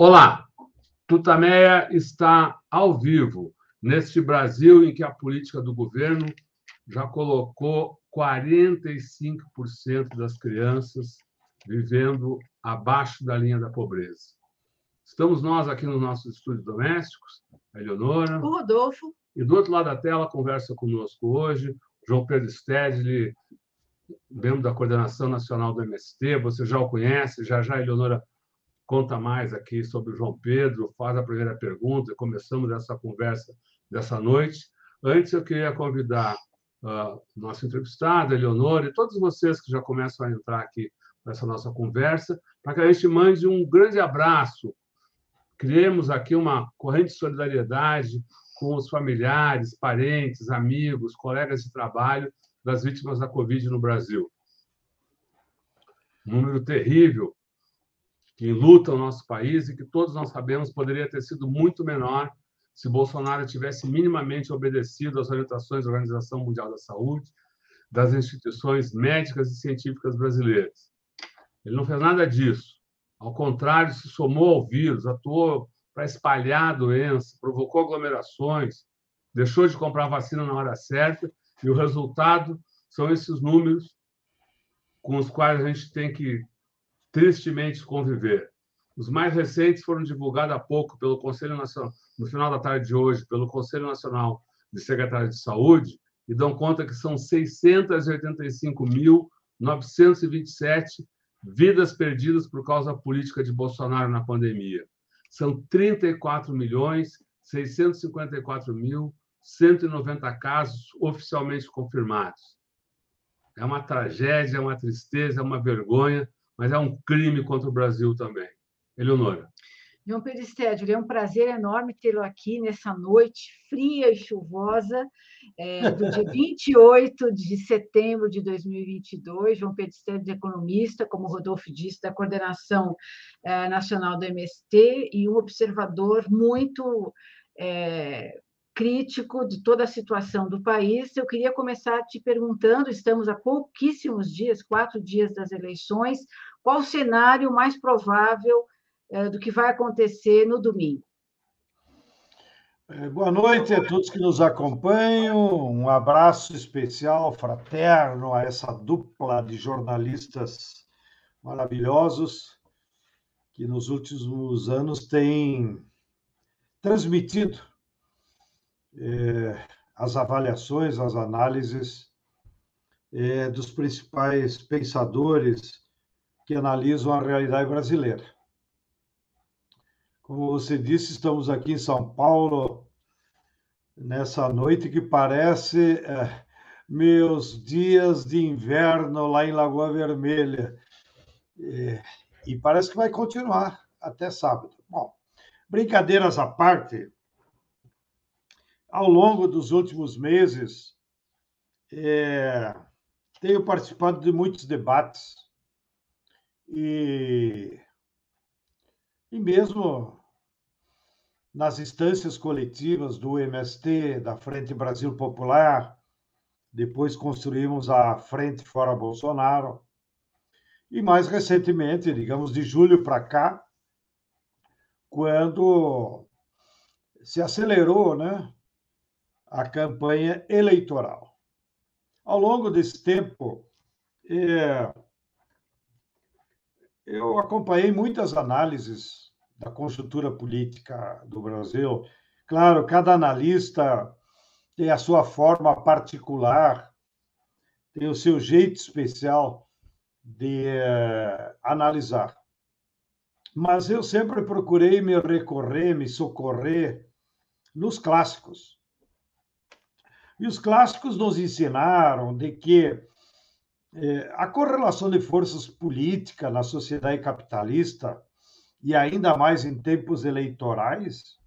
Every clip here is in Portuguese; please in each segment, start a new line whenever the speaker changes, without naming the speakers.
Olá, Tutameia está ao vivo neste Brasil em que a política do governo já colocou 45% das crianças vivendo abaixo da linha da pobreza. Estamos nós aqui nos nossos estúdios domésticos, a Eleonora.
O Rodolfo.
E do outro lado da tela, conversa conosco hoje João Pedro Stedley, membro da Coordenação Nacional do MST. Você já o conhece, já já a Eleonora conta mais aqui sobre o João Pedro, faz a primeira pergunta, começamos essa conversa dessa noite. Antes, eu queria convidar uh, nosso entrevistado, Eleonora, e todos vocês que já começam a entrar aqui nessa nossa conversa, para que a gente mande um grande abraço. Criemos aqui uma corrente de solidariedade com os familiares, parentes, amigos, colegas de trabalho das vítimas da Covid no Brasil. Um número terrível que enluta o nosso país e que todos nós sabemos poderia ter sido muito menor se Bolsonaro tivesse minimamente obedecido às orientações da Organização Mundial da Saúde, das instituições médicas e científicas brasileiras. Ele não fez nada disso. Ao contrário, se somou ao vírus, atuou para espalhar a doença, provocou aglomerações, deixou de comprar vacina na hora certa, e o resultado são esses números com os quais a gente tem que tristemente conviver. Os mais recentes foram divulgados há pouco pelo Conselho Nacional, no final da tarde de hoje, pelo Conselho Nacional de Secretários de Saúde, e dão conta que são 685.927 vidas perdidas por causa da política de Bolsonaro na pandemia. São 34 milhões 654 mil 190 casos oficialmente confirmados. É uma tragédia, é uma tristeza, é uma vergonha mas é um crime contra o Brasil também. Eleonora.
João Pedro Stédio, é um prazer enorme tê-lo aqui nessa noite fria e chuvosa, é, do dia 28 de setembro de 2022. João Pedro Stédio, economista, como Rodolfo disse, da Coordenação é, Nacional do MST e um observador muito é, crítico de toda a situação do país. Eu queria começar te perguntando: estamos a pouquíssimos dias, quatro dias das eleições, qual o cenário mais provável eh, do que vai acontecer no domingo?
É, boa noite a todos que nos acompanham. Um abraço especial, fraterno, a essa dupla de jornalistas maravilhosos que nos últimos anos têm transmitido as avaliações, as análises é, dos principais pensadores que analisam a realidade brasileira. Como você disse, estamos aqui em São Paulo nessa noite que parece é, meus dias de inverno lá em Lagoa Vermelha. É, e parece que vai continuar até sábado. Bom, brincadeiras à parte, ao longo dos últimos meses, é, tenho participado de muitos debates e, e mesmo nas instâncias coletivas do MST, da Frente Brasil Popular, depois construímos a Frente Fora Bolsonaro, e mais recentemente, digamos de julho para cá, quando se acelerou, né, a campanha eleitoral. Ao longo desse tempo, é, eu acompanhei muitas análises da conjuntura política do Brasil. Claro, cada analista tem a sua forma particular, tem o seu jeito especial de é, analisar. Mas eu sempre procurei me recorrer, me socorrer nos clássicos e os clássicos nos ensinaram de que é, a correlação de forças políticas na sociedade capitalista, e ainda mais em tempos eleitorais,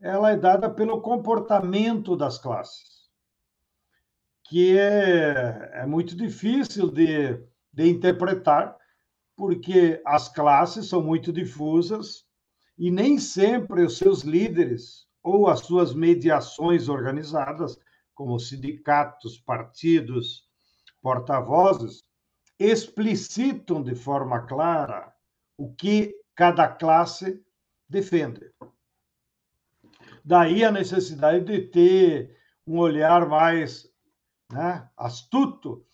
ela é dada pelo comportamento das classes, que é, é muito difícil de, de interpretar, porque as classes são muito difusas e nem sempre os seus líderes ou as suas mediações organizadas como sindicatos, partidos, porta-vozes, explicitam de forma clara o que cada classe defende. Daí a necessidade de ter um olhar mais né, astuto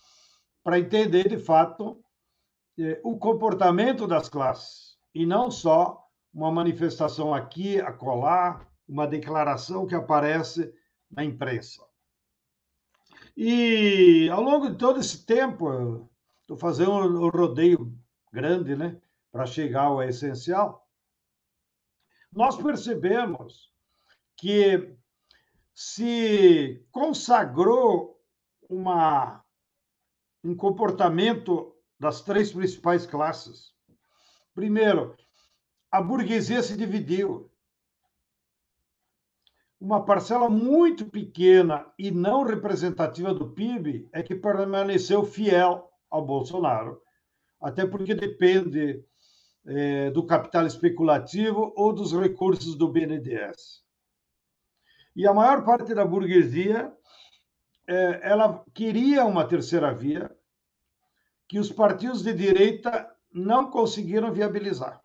para entender, de fato, eh, o comportamento das classes, e não só uma manifestação aqui, acolá, uma declaração que aparece na imprensa. E ao longo de todo esse tempo, estou fazendo um rodeio grande, né, para chegar ao essencial. Nós percebemos que se consagrou uma, um comportamento das três principais classes. Primeiro, a burguesia se dividiu. Uma parcela muito pequena e não representativa do PIB é que permaneceu fiel ao Bolsonaro, até porque depende é, do capital especulativo ou dos recursos do BNDES. E a maior parte da burguesia é, ela queria uma terceira via que os partidos de direita não conseguiram viabilizar.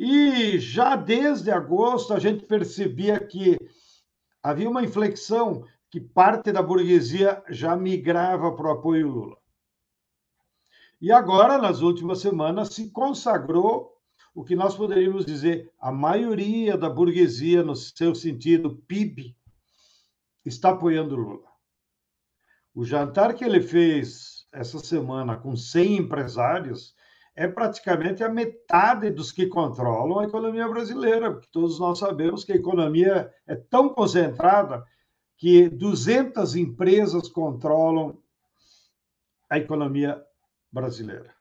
E já desde agosto a gente percebia que havia uma inflexão que parte da burguesia já migrava para o apoio Lula. E agora, nas últimas semanas, se consagrou o que nós poderíamos dizer a maioria da burguesia, no seu sentido PIB, está apoiando Lula. O jantar que ele fez essa semana com 100 empresários é praticamente a metade dos que controlam a economia brasileira, porque todos nós sabemos que a economia é tão concentrada que 200 empresas controlam a economia brasileira.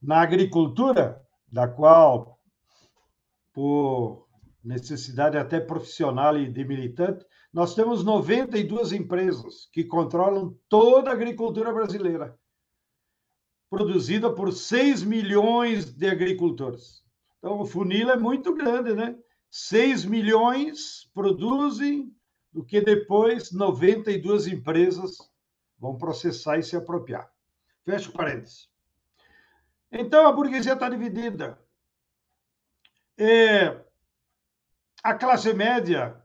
Na agricultura, da qual, por necessidade até profissional e de militante, nós temos 92 empresas que controlam toda a agricultura brasileira produzida por 6 milhões de agricultores. Então, o funil é muito grande, né? 6 milhões produzem, do que depois 92 empresas vão processar e se apropriar. Fecha parênteses. Então, a burguesia está dividida. É, a classe média,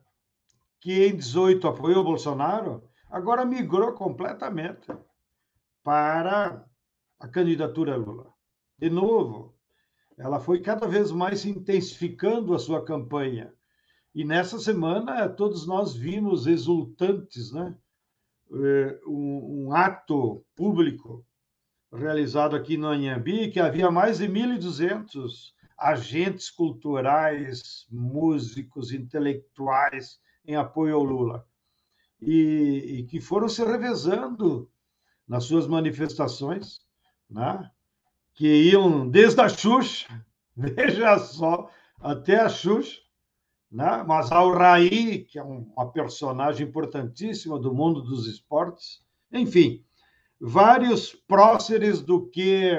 que em 18 apoiou o Bolsonaro, agora migrou completamente para a candidatura Lula. De novo, ela foi cada vez mais intensificando a sua campanha. E nessa semana, todos nós vimos exultantes, né? É, um, um ato público realizado aqui no Anhambi, que havia mais de 1.200 agentes culturais, músicos, intelectuais em apoio ao Lula. E, e que foram se revezando nas suas manifestações né? que iam desde a Xuxa, veja só, até a Xuxa, né? mas ao Raí, que é uma personagem importantíssima do mundo dos esportes, enfim, vários próceres do que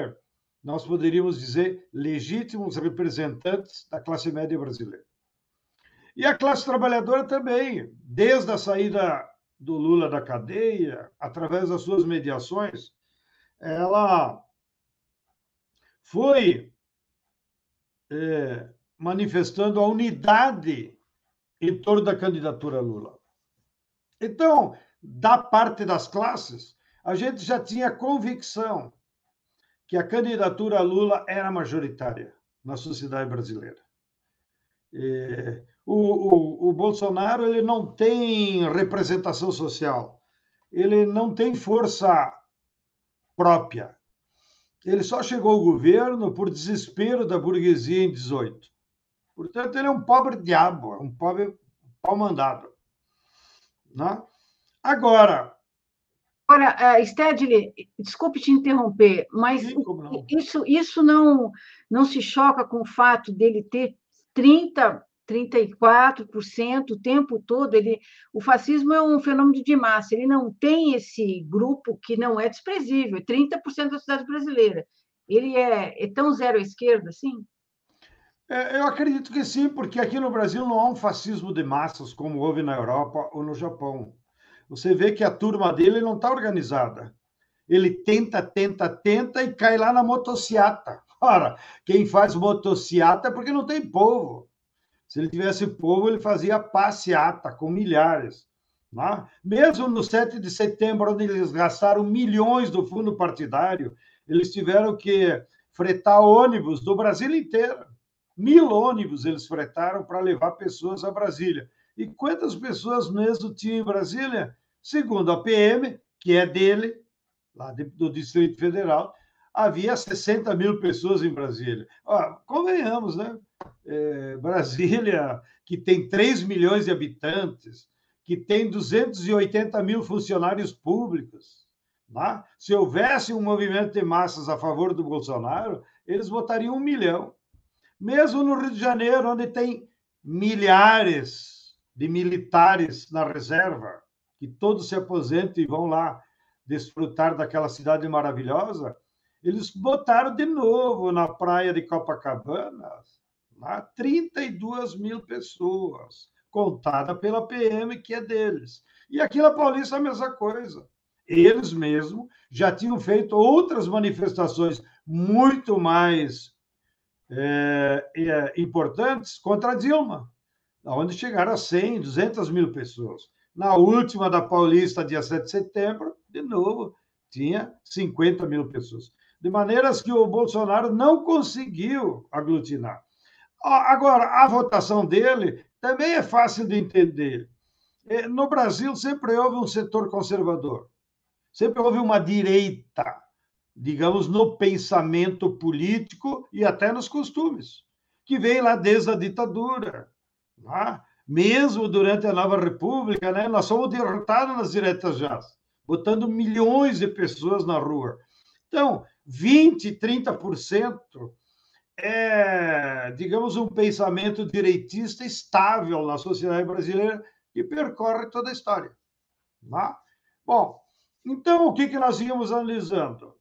nós poderíamos dizer legítimos representantes da classe média brasileira. E a classe trabalhadora também, desde a saída do Lula da cadeia, através das suas mediações, ela foi é, manifestando a unidade em torno da candidatura Lula. Então, da parte das classes, a gente já tinha convicção que a candidatura Lula era majoritária na sociedade brasileira. É, o, o, o, Bolsonaro ele não tem representação social, ele não tem força própria. Ele só chegou ao governo por desespero da burguesia em 18. Portanto, ele é um pobre diabo, é um pobre pau mandado. Né? Agora.
Agora, uh, Stedley, desculpe te interromper, mas Sim? Isso, isso não, não se choca com o fato dele ter 30 34% o tempo todo. Ele, o fascismo é um fenômeno de massa, ele não tem esse grupo que não é desprezível, 30% da sociedade brasileira. Ele é, é tão zero à esquerda assim?
É, eu acredito que sim, porque aqui no Brasil não há um fascismo de massas como houve na Europa ou no Japão. Você vê que a turma dele não está organizada. Ele tenta, tenta, tenta e cai lá na motociata. Ora, quem faz motociata é porque não tem povo. Se ele tivesse povo, ele fazia passeata com milhares. Né? Mesmo no 7 de setembro, onde eles gastaram milhões do fundo partidário, eles tiveram que fretar ônibus do Brasil inteiro. Mil ônibus eles fretaram para levar pessoas a Brasília. E quantas pessoas mesmo tinham em Brasília? Segundo a PM, que é dele, lá do Distrito Federal, havia 60 mil pessoas em Brasília. Ó, convenhamos, né? É, Brasília, que tem 3 milhões de habitantes, que tem 280 mil funcionários públicos. Né? Se houvesse um movimento de massas a favor do Bolsonaro, eles votariam um milhão. Mesmo no Rio de Janeiro, onde tem milhares de militares na reserva, que todos se aposentam e vão lá desfrutar daquela cidade maravilhosa, eles botaram de novo na praia de Copacabana lá, 32 mil pessoas, contada pela PM, que é deles. E aqui na Paulista a mesma coisa. Eles mesmos já tinham feito outras manifestações muito mais é, é, importantes contra a Dilma, onde chegaram a 100, 200 mil pessoas. Na última da Paulista, dia 7 de setembro, de novo, tinha 50 mil pessoas. De maneiras que o Bolsonaro não conseguiu aglutinar. Agora, a votação dele também é fácil de entender. É, no Brasil, sempre houve um setor conservador, sempre houve uma direita digamos, no pensamento político e até nos costumes, que vem lá desde a ditadura. Né? Mesmo durante a Nova República, né? nós fomos derrotados nas diretas já, botando milhões de pessoas na rua. Então, 20%, 30% é, digamos, um pensamento direitista estável na sociedade brasileira que percorre toda a história. Né? Bom, então, o que, que nós íamos analisando?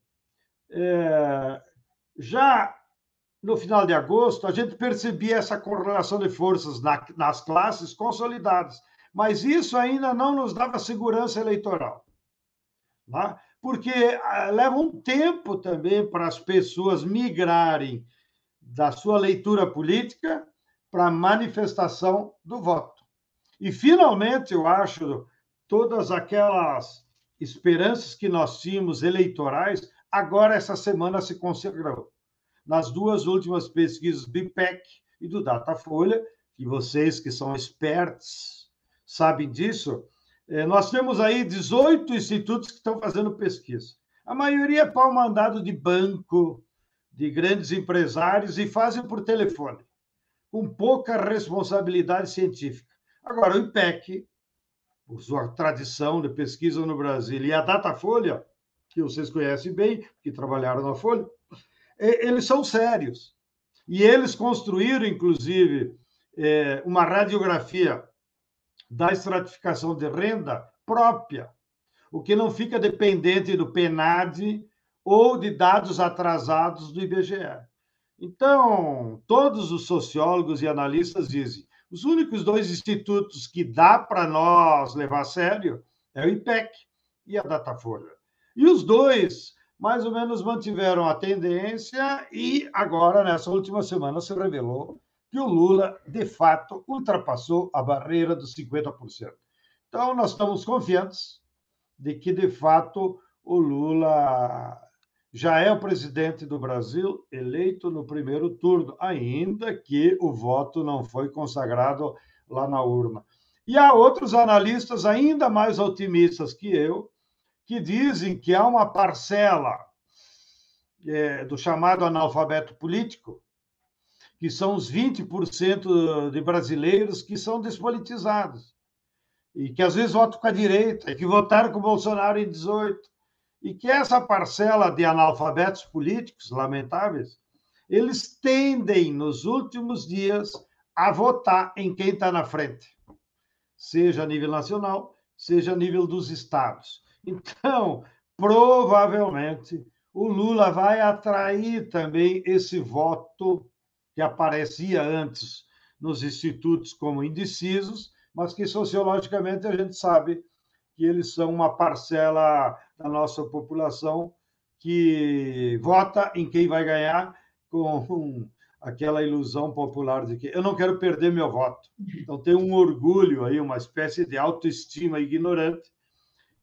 é, já no final de agosto, a gente percebia essa correlação de forças na, nas classes consolidadas, mas isso ainda não nos dava segurança eleitoral. Né? Porque ah, leva um tempo também para as pessoas migrarem da sua leitura política para a manifestação do voto. E, finalmente, eu acho, todas aquelas esperanças que nós tínhamos eleitorais agora essa semana se consagrou. Nas duas últimas pesquisas do IPEC e do Datafolha, que vocês que são expertos sabem disso, eh, nós temos aí 18 institutos que estão fazendo pesquisa. A maioria é pau mandado de banco, de grandes empresários e fazem por telefone, com pouca responsabilidade científica. Agora, o IPEC, por sua tradição de pesquisa no Brasil, e a Datafolha, que vocês conhecem bem, que trabalharam na Folha, eles são sérios. E eles construíram, inclusive, é, uma radiografia da estratificação de renda própria, o que não fica dependente do PNAD ou de dados atrasados do IBGE. Então, todos os sociólogos e analistas dizem: os únicos dois institutos que dá para nós levar a sério é o IPEC e a Datafolha. E os dois, mais ou menos, mantiveram a tendência e agora, nessa última semana, se revelou que o Lula, de fato, ultrapassou a barreira dos 50%. Então, nós estamos confiantes de que, de fato, o Lula já é o presidente do Brasil eleito no primeiro turno, ainda que o voto não foi consagrado lá na urna. E há outros analistas ainda mais otimistas que eu, que dizem que há uma parcela é, do chamado analfabeto político, que são os 20% de brasileiros que são despolitizados, e que às vezes votam com a direita, que votaram com o Bolsonaro em 18, e que essa parcela de analfabetos políticos, lamentáveis, eles tendem, nos últimos dias, a votar em quem está na frente, seja a nível nacional, seja a nível dos estados. Então, provavelmente, o Lula vai atrair também esse voto que aparecia antes nos institutos como indecisos, mas que sociologicamente a gente sabe que eles são uma parcela da nossa população que vota em quem vai ganhar com aquela ilusão popular de que eu não quero perder meu voto. Então tem um orgulho aí, uma espécie de autoestima ignorante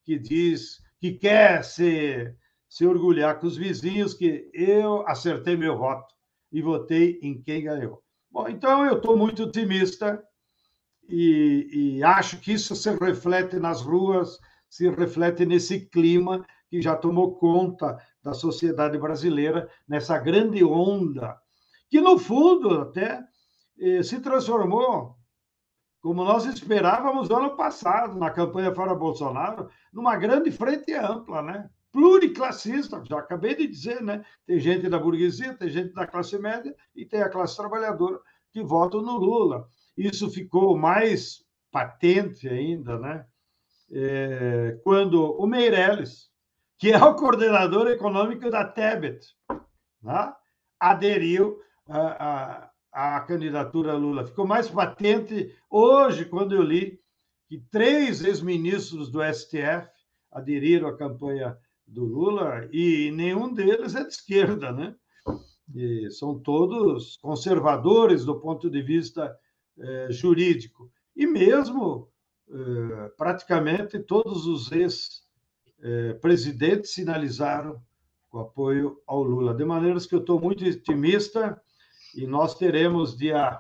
que diz que quer se, se orgulhar com os vizinhos que eu acertei meu voto e votei em quem ganhou. Bom, então eu estou muito otimista e, e acho que isso se reflete nas ruas, se reflete nesse clima que já tomou conta da sociedade brasileira, nessa grande onda, que no fundo até eh, se transformou, como nós esperávamos no ano passado, na campanha Fora Bolsonaro, numa grande frente ampla, né? pluriclassista, já acabei de dizer, né? Tem gente da burguesia, tem gente da classe média e tem a classe trabalhadora que votam no Lula. Isso ficou mais patente ainda, né? É, quando o Meirelles, que é o coordenador econômico da Tebet, né? aderiu à, candidatura Lula. Ficou mais patente hoje, quando eu li que três ex-ministros do STF aderiram à campanha do Lula e nenhum deles é de esquerda, né? E são todos conservadores do ponto de vista jurídico. E mesmo eh, praticamente todos os ex-presidentes sinalizaram o apoio ao Lula. De maneira que eu estou muito otimista e nós teremos, dia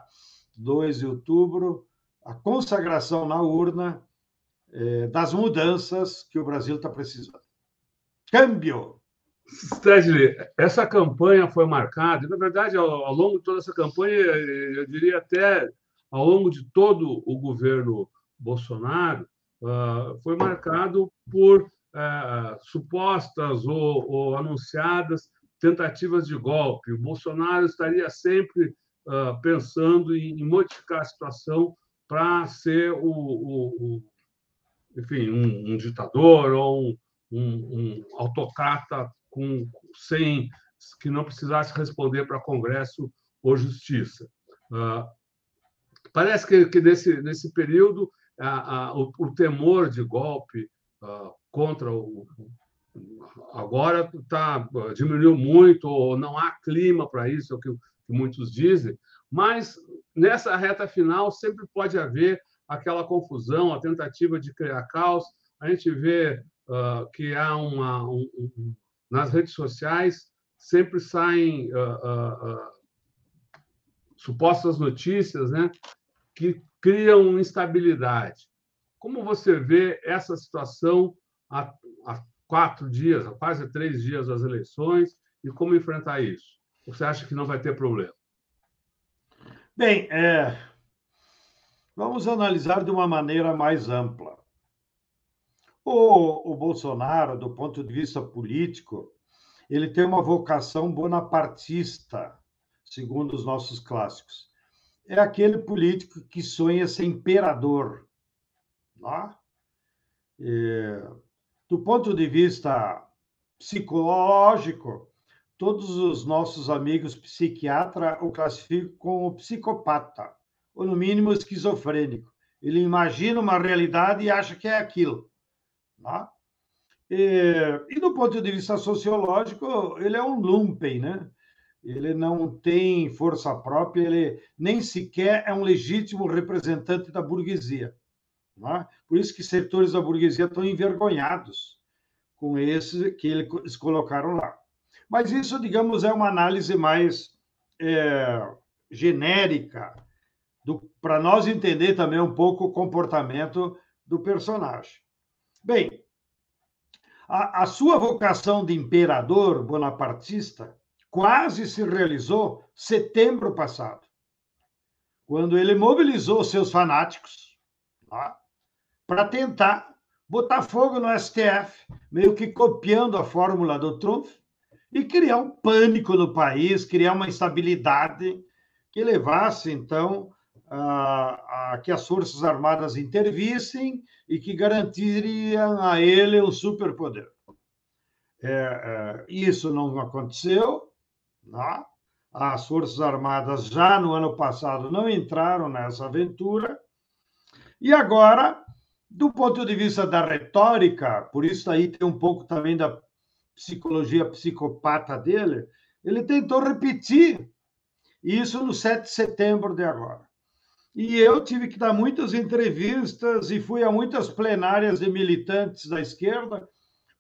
2 de outubro, a consagração na urna das mudanças que o Brasil está precisando. Câmbio!
Stedley, essa campanha foi marcada, na verdade, ao, ao, longo de toda essa campanha, eu diria até ao longo de todo o governo Bolsonaro, uh, foi marcado por uh, supostas ou, anunciadas tentativas de golpe. O Bolsonaro estaria sempre uh, pensando em, modificar a situação para ser o, o, o enfim, um, um ditador ou um, um, um autocrata com, sem que não precisasse responder para Congresso ou Justiça. Parece que, que nesse, nesse período o, o, temor de golpe uh, contra o agora tá, diminuiu muito ou não há clima para isso, é o que, que muitos dizem, mas nessa reta final sempre pode haver aquela confusão, a tentativa de criar caos. A gente vê uh, que há uma. Um, um, nas redes sociais sempre saem uh, uh, supostas notícias né, que criam instabilidade. Como você vê essa situação há, há quatro dias, há quase três dias das eleições, e como enfrentar isso? Você acha que não vai ter problema?
Bem, é... vamos analisar de uma maneira mais ampla. O, o Bolsonaro, do ponto de vista político, ele tem uma vocação bonapartista, segundo os nossos clássicos. É aquele político que sonha ser imperador. E, do ponto de vista psicológico, todos os nossos amigos psiquiatras o classificam como psicopata, ou no mínimo esquizofrênico. Ele imagina uma realidade e acha que é aquilo. E, e, do ponto de vista sociológico, ele é um lumpen, né? Ele não tem força própria, ele nem sequer é um legítimo representante da burguesia. Tá? Por isso que setores da burguesia estão envergonhados com esse que eles colocaram lá. Mas isso, digamos, é uma análise mais é, genérica para nós entender também um pouco o comportamento do personagem. Bem, a, a sua vocação de imperador bonapartista quase se realizou setembro passado, quando ele mobilizou seus fanáticos para tentar botar fogo no STF, meio que copiando a fórmula do Trump, e criar um pânico no país, criar uma instabilidade que levasse, então, a, a, que as Forças Armadas intervissem e que garantiriam a ele o superpoder. É, é, isso não aconteceu. Né? As Forças Armadas já no ano passado não entraram nessa aventura. E agora, do ponto de vista da retórica, por isso aí tem um pouco também da psicologia psicopata dele, Ele tentou repetir isso no 7 de setembro de agora. E eu tive que dar muitas entrevistas e fui a muitas plenárias de militantes da esquerda,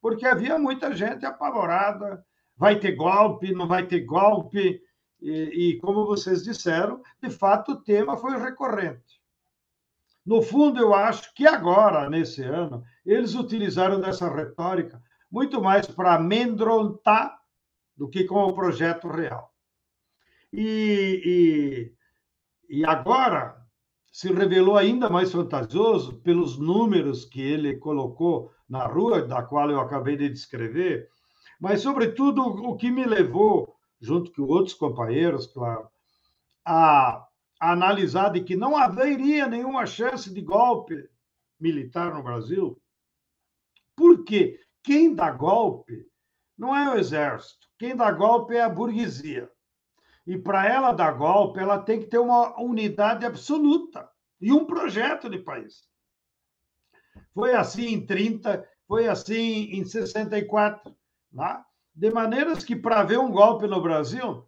porque havia muita gente apavorada. Vai ter golpe, não vai ter golpe. E, e como vocês disseram, de fato o tema foi recorrente. No fundo, eu acho que agora, nesse ano, eles utilizaram dessa retórica muito mais para amedrontar do que com o projeto real. E, e, e agora se revelou ainda mais vantajoso pelos números que ele colocou na rua, da qual eu acabei de descrever, mas, sobretudo, o que me levou, junto com outros companheiros, claro, a, analisar de que não haveria nenhuma chance de golpe militar no Brasil. Por quê? Quem dá golpe não é o exército, quem dá golpe é a burguesia. E para ela dar golpe, ela tem que ter uma unidade absoluta e um projeto de país. Foi assim em 30, foi assim em 64. Né? De maneiras que, para ver um golpe no Brasil,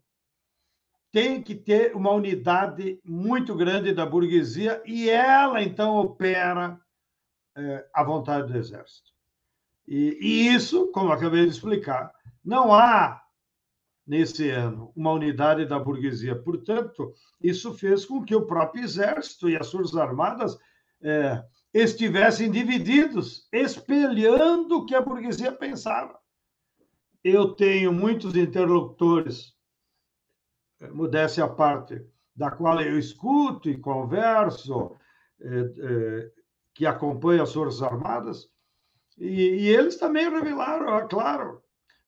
tem que ter uma unidade muito grande da burguesia e ela, então, opera é, à vontade do exército. E, e isso, como acabei de explicar, não há nesse ano uma unidade da burguesia. Portanto, isso fez com que o próprio exército e as forças armadas é, estivessem divididos, espelhando o que a burguesia pensava. Eu tenho muitos interlocutores, é, modéstia à parte, da qual eu escuto e converso, é, é, que acompanham as Forças Armadas, e, e eles também revelaram, claro,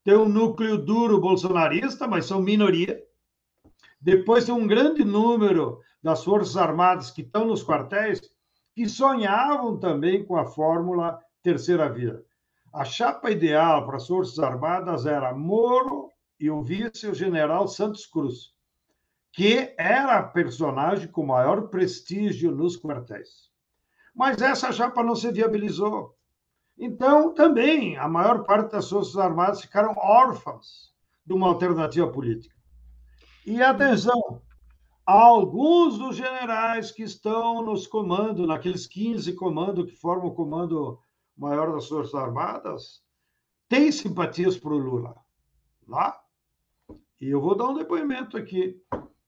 tem um núcleo duro bolsonarista, mas são minoria. Depois tem um grande número das Forças Armadas que estão nos quartéis que sonhavam também com a fórmula terceira via. A chapa ideal para as Forças Armadas era Moro e o vice, o general Santos Cruz, que era a personagem com maior prestígio nos quartéis. Mas essa chapa não se viabilizou. Então, também, a maior parte das Forças Armadas ficaram órfãs de uma alternativa política. E atenção, alguns dos generais que estão nos comandos, naqueles 15 comandos que formam o comando maior das Forças Armadas, têm simpatias para o Lula. Lá? E eu vou dar um depoimento aqui.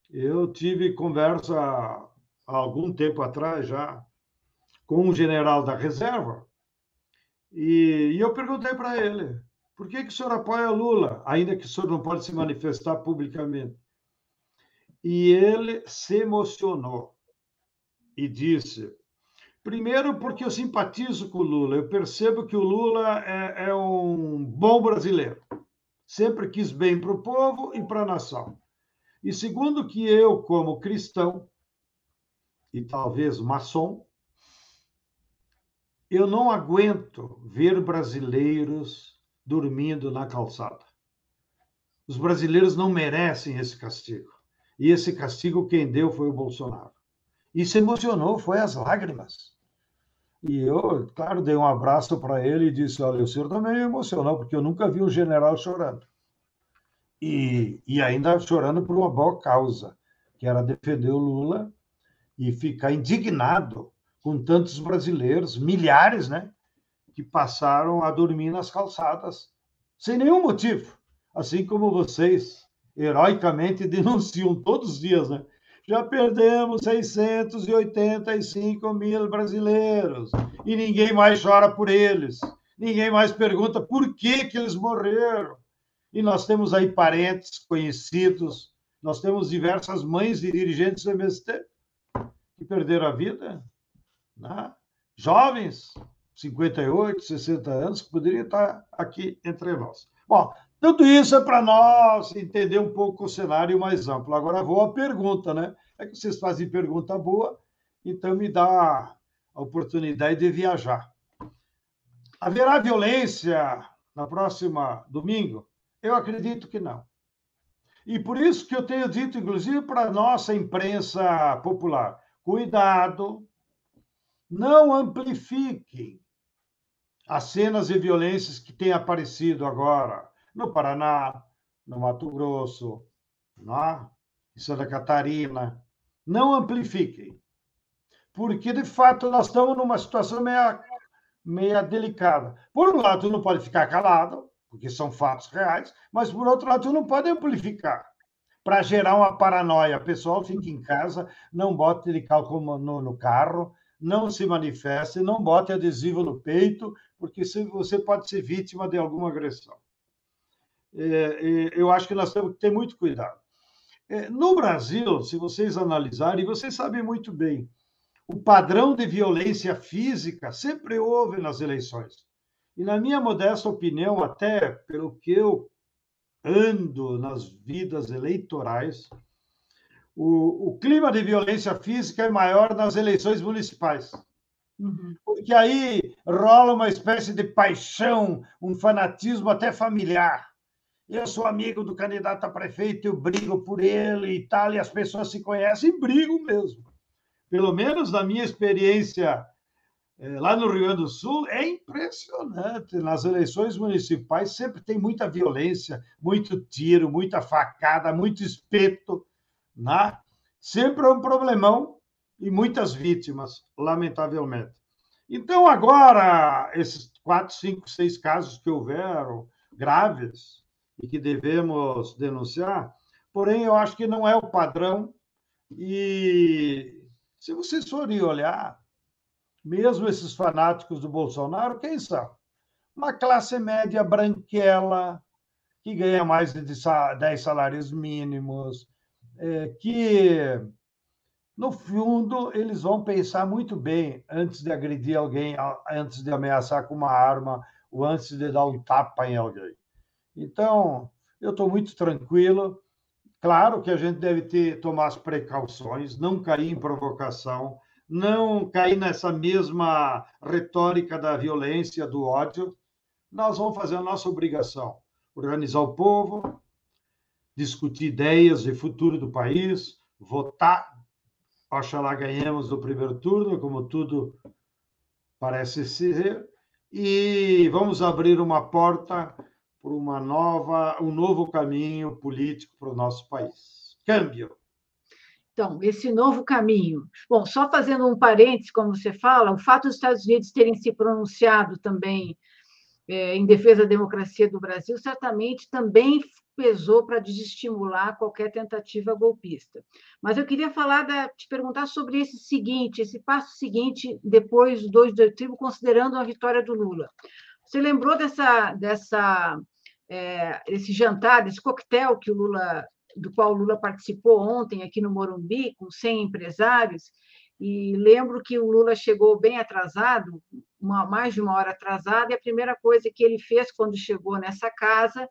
Eu tive conversa há algum tempo atrás já com um general da reserva, e, e eu perguntei para ele: por que, que o senhor apoia Lula, ainda que o senhor não pode se manifestar publicamente? E ele se emocionou e disse: primeiro, porque eu simpatizo com o Lula, eu percebo que o Lula é, é um bom brasileiro, sempre quis bem para o povo e para a nação. E segundo, que eu, como cristão, e talvez maçom, eu não aguento ver brasileiros dormindo na calçada. Os brasileiros não merecem esse castigo. E esse castigo quem deu foi o Bolsonaro. E se emocionou, foi as lágrimas. E eu, claro, dei um abraço para ele e disse: Olha, o senhor também me emocionou, porque eu nunca vi um general chorando. E, e ainda chorando por uma boa causa, que era defender o Lula e ficar indignado com tantos brasileiros, milhares, né, que passaram a dormir nas calçadas sem nenhum motivo, assim como vocês heroicamente denunciam todos os dias, né? Já perdemos 685 mil brasileiros e ninguém mais chora por eles. Ninguém mais pergunta por que, que eles morreram. E nós temos aí parentes, conhecidos, nós temos diversas mães de dirigentes do MST que perderam a vida né? jovens, 58, 60 anos, que poderiam estar aqui entre nós. Bom, tudo isso é para nós entender um pouco o cenário mais amplo. Agora vou à pergunta, né? É que vocês fazem pergunta boa, então me dá a oportunidade de viajar. Haverá violência na próxima domingo? Eu acredito que não. E por isso que eu tenho dito, inclusive, para a nossa imprensa popular: cuidado, não amplifiquem as cenas de violências que têm aparecido agora no Paraná, no Mato Grosso, na, em Santa Catarina. Não amplifiquem, porque, de fato, nós estamos numa situação meia, meia delicada. Por um lado, não pode ficar calado, porque são fatos reais, mas, por outro lado, não pode amplificar para gerar uma paranoia. Pessoal fica em casa, não de cálculo no, no carro, não se manifeste, não bote adesivo no peito, porque você pode ser vítima de alguma agressão. É, eu acho que nós temos que ter muito cuidado. É, no Brasil, se vocês analisarem, vocês sabem muito bem, o padrão de violência física sempre houve nas eleições. E, na minha modesta opinião, até pelo que eu ando nas vidas eleitorais, o, o clima de violência física é maior nas eleições municipais. Uhum. Porque aí rola uma espécie de paixão, um fanatismo até familiar. Eu sou amigo do candidato a prefeito, eu brigo por ele e tal, e as pessoas se conhecem brigam mesmo. Pelo menos na minha experiência eh, lá no Rio Grande do Sul, é impressionante. Nas eleições municipais sempre tem muita violência, muito tiro, muita facada, muito espeto. Né? Sempre é um problemão e muitas vítimas, lamentavelmente. Então, agora, esses quatro, cinco, seis casos que houveram, graves, e que devemos denunciar, porém, eu acho que não é o padrão. E se vocês forem olhar, mesmo esses fanáticos do Bolsonaro, quem são? Uma classe média branquela, que ganha mais de 10 salários mínimos, é, que, no fundo, eles vão pensar muito bem antes de agredir alguém, antes de ameaçar com uma arma ou antes de dar um tapa em alguém. Então, eu estou muito tranquilo. Claro que a gente deve ter, tomar as precauções, não cair em provocação, não cair nessa mesma retórica da violência, do ódio. Nós vamos fazer a nossa obrigação, organizar o povo, discutir ideias de futuro do país, votar. Oxalá ganhemos no primeiro turno, como tudo parece ser, e vamos abrir uma porta para uma nova, um novo caminho político para o nosso país. Câmbio.
Então, esse novo caminho. Bom, só fazendo um parênteses, como você fala, o fato dos Estados Unidos terem se pronunciado também é, em defesa da democracia do Brasil certamente também pesou para desestimular qualquer tentativa golpista. Mas eu queria falar da, te perguntar sobre esse seguinte, esse passo seguinte depois do 2 de outubro, considerando a vitória do Lula. Você lembrou dessa, dessa, é, esse jantar, desse coquetel que o Lula, do qual o Lula participou ontem aqui no Morumbi, com 100 empresários, e lembro que o Lula chegou bem atrasado, uma, mais de uma hora atrasado, e a primeira coisa que ele fez quando chegou nessa casa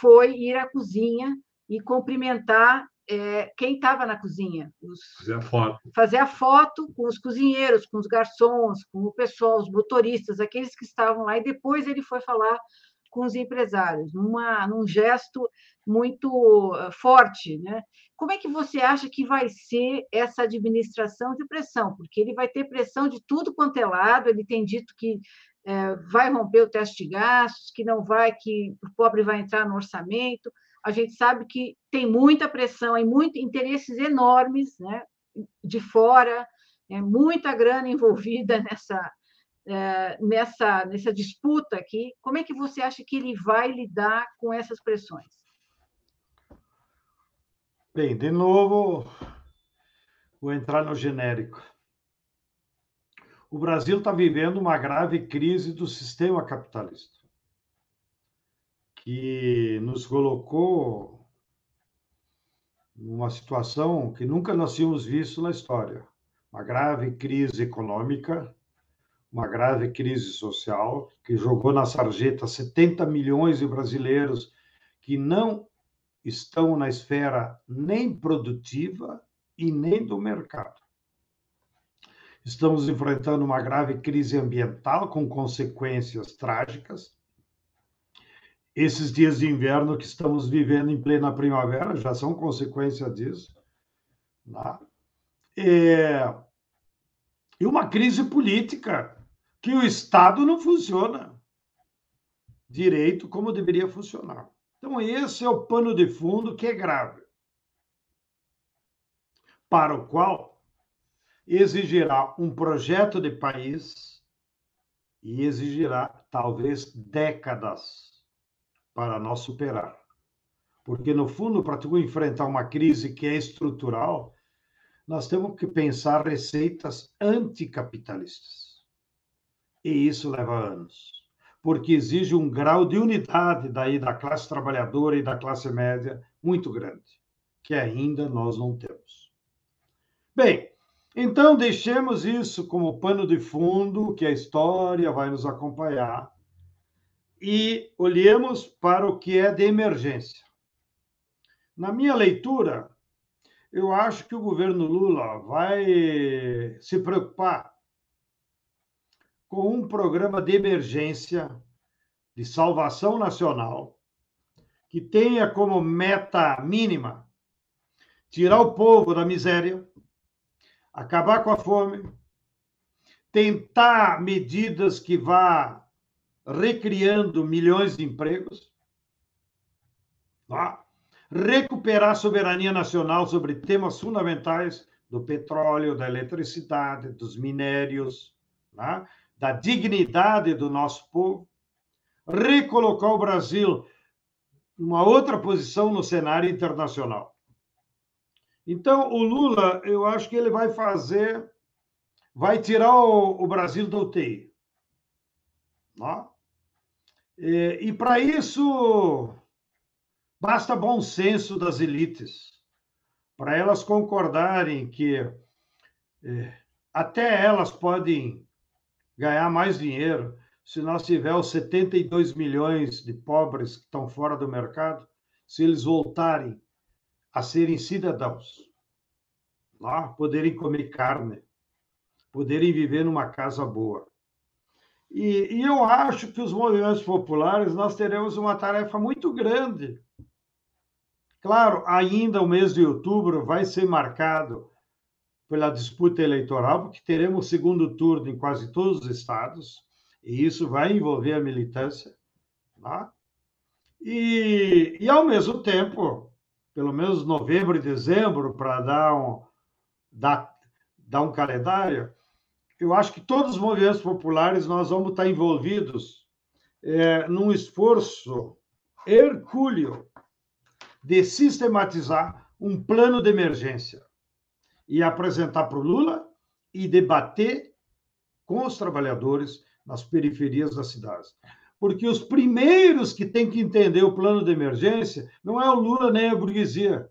foi ir à cozinha e cumprimentar é, quem estava na cozinha.
Os, fazer a foto.
Fazer a foto com os cozinheiros, com os garçons, com o pessoal, os motoristas, aqueles que estavam lá, e depois ele foi falar com os empresários, numa, num gesto muito eh, forte. Né? Como é que você acha que vai ser essa administração de pressão? Porque ele vai ter pressão de tudo quanto é lado, ele tem dito que é, vai romper o teste de gastos, que não vai, que o pobre vai entrar no orçamento. A gente sabe que tem muita pressão e muito interesses enormes, né, de fora, é, muita grana envolvida nessa é, nessa nessa disputa aqui. Como é que você acha que ele vai lidar com essas pressões?
Bem, de novo, vou entrar no genérico o Brasil está vivendo uma grave crise do sistema capitalista, que nos colocou numa situação que nunca nós tínhamos visto na história. Uma grave crise econômica, uma grave crise social, que jogou na sarjeta 70 milhões de brasileiros que não estão na esfera nem produtiva e nem do mercado. Estamos enfrentando uma grave crise ambiental com consequências trágicas. Esses dias de inverno que estamos vivendo em plena primavera já são consequência disso. Né? É... E uma crise política que o Estado não funciona direito como deveria funcionar. Então, esse é o pano de fundo que é grave, para o qual exigirá um projeto de país e exigirá talvez décadas para nós superar. Porque, no fundo, para tu enfrentar uma crise que é estrutural, nós temos que pensar receitas anticapitalistas. E isso leva anos, porque exige um grau de unidade daí da classe trabalhadora e da classe média muito grande, que ainda nós não temos. Bem, então deixemos isso como pano de fundo, que a história vai nos acompanhar, e olhemos para o que é de emergência. Na minha leitura, eu acho que o governo Lula vai se preocupar com um programa de emergência de salvação nacional que tenha como meta mínima tirar o povo da miséria, acabar com a fome, tentar medidas que vá recriando milhões de empregos, tá? recuperar a soberania nacional sobre temas fundamentais do petróleo, da eletricidade, dos minérios, tá? Da dignidade do nosso povo, recolocar o Brasil numa outra posição no cenário internacional. Então, o Lula, eu acho que ele vai fazer, vai tirar o, o Brasil da UTI. Tá? E, e para isso, basta bom senso das elites, para elas concordarem que é, até elas podem ganhar mais dinheiro se nós tivermos 72 milhões de pobres que estão fora do mercado, se eles voltarem a serem cidadãos, lá, poderem comer carne, poderem viver numa casa boa. E, e, eu acho que os movimentos populares nós teremos uma tarefa muito grande. Claro, ainda o mês de outubro vai ser marcado pela disputa eleitoral, porque teremos segundo turno em quase todos os estados, e isso vai envolver a militância. Tá? E, e, ao mesmo tempo, pelo menos novembro e dezembro, para dar um, dar, dar um calendário, eu acho que todos os movimentos populares nós vamos estar envolvidos é, num esforço hercúleo de sistematizar um plano de emergência e apresentar para o Lula e debater com os trabalhadores nas periferias das cidades. Porque os primeiros que têm que entender o plano de emergência não é o Lula nem a burguesia,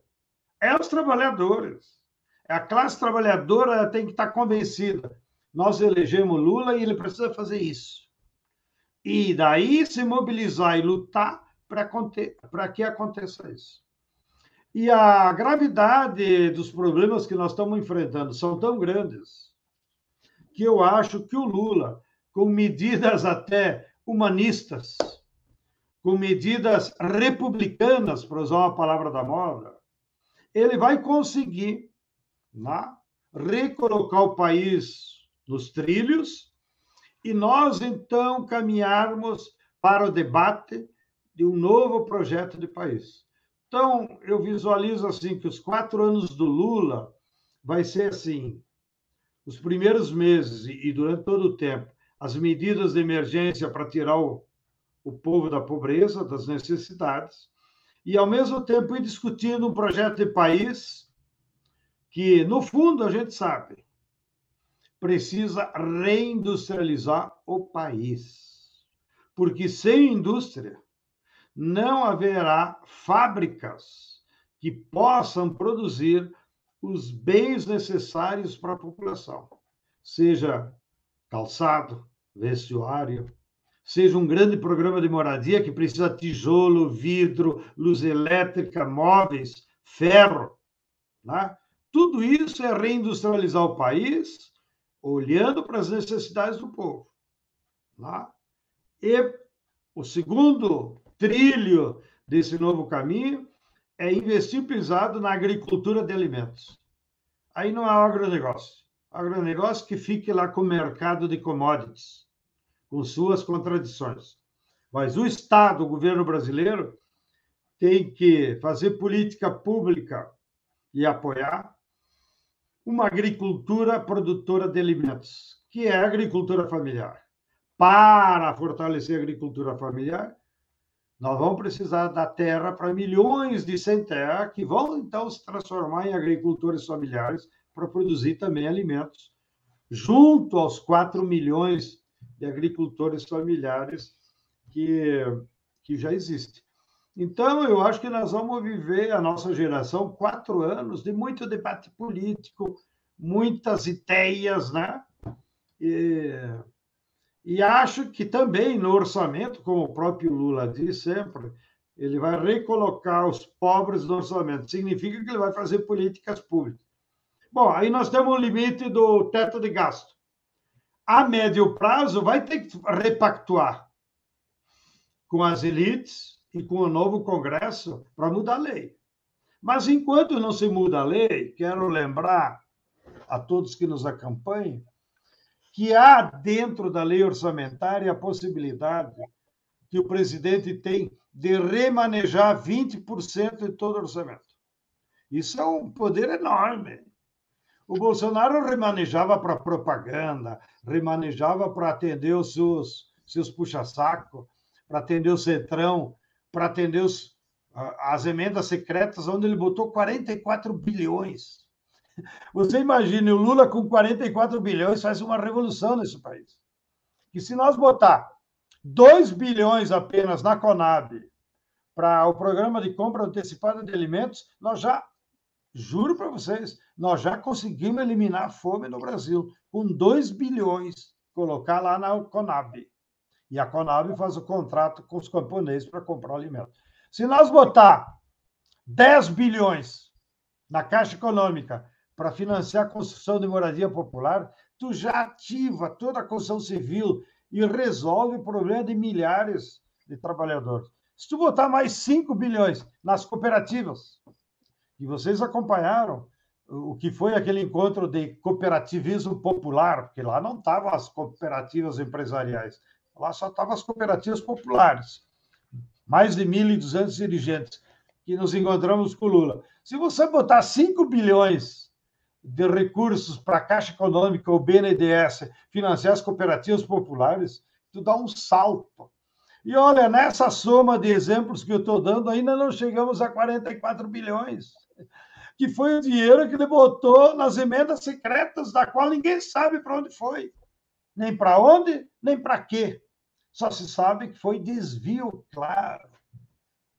é os trabalhadores. A classe trabalhadora tem que estar convencida nós elegemos Lula e ele precisa fazer isso. E daí se mobilizar e lutar para que aconteça isso. E a gravidade dos problemas que nós estamos enfrentando são tão grandes que eu acho que o Lula, com medidas até humanistas, com medidas republicanas, para usar uma palavra da moda, ele vai conseguir né, recolocar o país nos trilhos e nós então caminharmos para o debate de um novo projeto de país. Então, eu visualizo assim que os quatro anos do Lula vai ser assim, os primeiros meses e durante todo o tempo, as medidas de emergência para tirar o, o povo da pobreza, das necessidades, e ao mesmo tempo ir discutindo um projeto de país que, no fundo, a gente sabe, precisa reindustrializar o país. Porque sem indústria não haverá fábricas que possam produzir os bens necessários para a população, seja calçado, vestuário, seja um grande programa de moradia que precisa tijolo, vidro, luz elétrica, móveis, ferro. Né? Tudo isso é reindustrializar o país olhando para as necessidades do povo. Tá? E o segundo trilho desse novo caminho é investir pesado na agricultura de alimentos. Aí não há agronegócio. Agronegócio que fique lá com o mercado de commodities, com suas contradições. Mas o Estado, o governo brasileiro, tem que fazer política pública e apoiar uma agricultura produtora de alimentos, que é a agricultura familiar. Para fortalecer a agricultura familiar, nós vamos precisar da terra para milhões de sem terra, que vão então se transformar em agricultores familiares para produzir também alimentos, junto aos 4 milhões de agricultores familiares que, que já existem. Então, eu acho que nós vamos viver, a nossa geração, quatro anos de muito debate político, muitas ideias, né? E, e acho que também no orçamento, como o próprio Lula diz sempre, ele vai recolocar os pobres no orçamento. Significa que ele vai fazer políticas públicas. Bom, aí nós temos o limite do teto de gasto. A médio prazo, vai ter que repactuar com as elites e com o novo Congresso para mudar a lei. Mas enquanto não se muda a lei, quero lembrar a todos que nos acompanhem que há dentro da lei orçamentária a possibilidade que o presidente tem de remanejar 20% de todo o orçamento. Isso é um poder enorme. O Bolsonaro remanejava para propaganda, remanejava para atender os seus, seus puxa-saco, para atender o Centrão, para atender os, as emendas secretas, onde ele botou 44 bilhões. Você imagine, o Lula com 44 bilhões faz uma revolução nesse país. E se nós botar 2 bilhões apenas na Conab para o programa de compra antecipada de alimentos, nós já, juro para vocês, nós já conseguimos eliminar a fome no Brasil, com 2 bilhões, colocar lá na Conab. E a Conab faz o contrato com os camponeses para comprar alimento. Se nós botar 10 bilhões na Caixa Econômica para financiar a construção de moradia popular, tu já ativa toda a construção civil e resolve o problema de milhares de trabalhadores. Se tu botar mais 5 bilhões nas cooperativas, e vocês acompanharam o que foi aquele encontro de cooperativismo popular, porque lá não estavam as cooperativas empresariais, lá só estavam as cooperativas populares. Mais de 1.200 dirigentes que nos encontramos com o Lula. Se você botar 5 bilhões de recursos para a Caixa Econômica, o BNDES, financiar as cooperativas populares, tu dá um salto. E olha, nessa soma de exemplos que eu estou dando, ainda não chegamos a 44 bilhões, que foi o dinheiro que ele botou nas emendas secretas, da qual ninguém sabe para onde foi, nem para onde, nem para quê. Só se sabe que foi desvio, claro,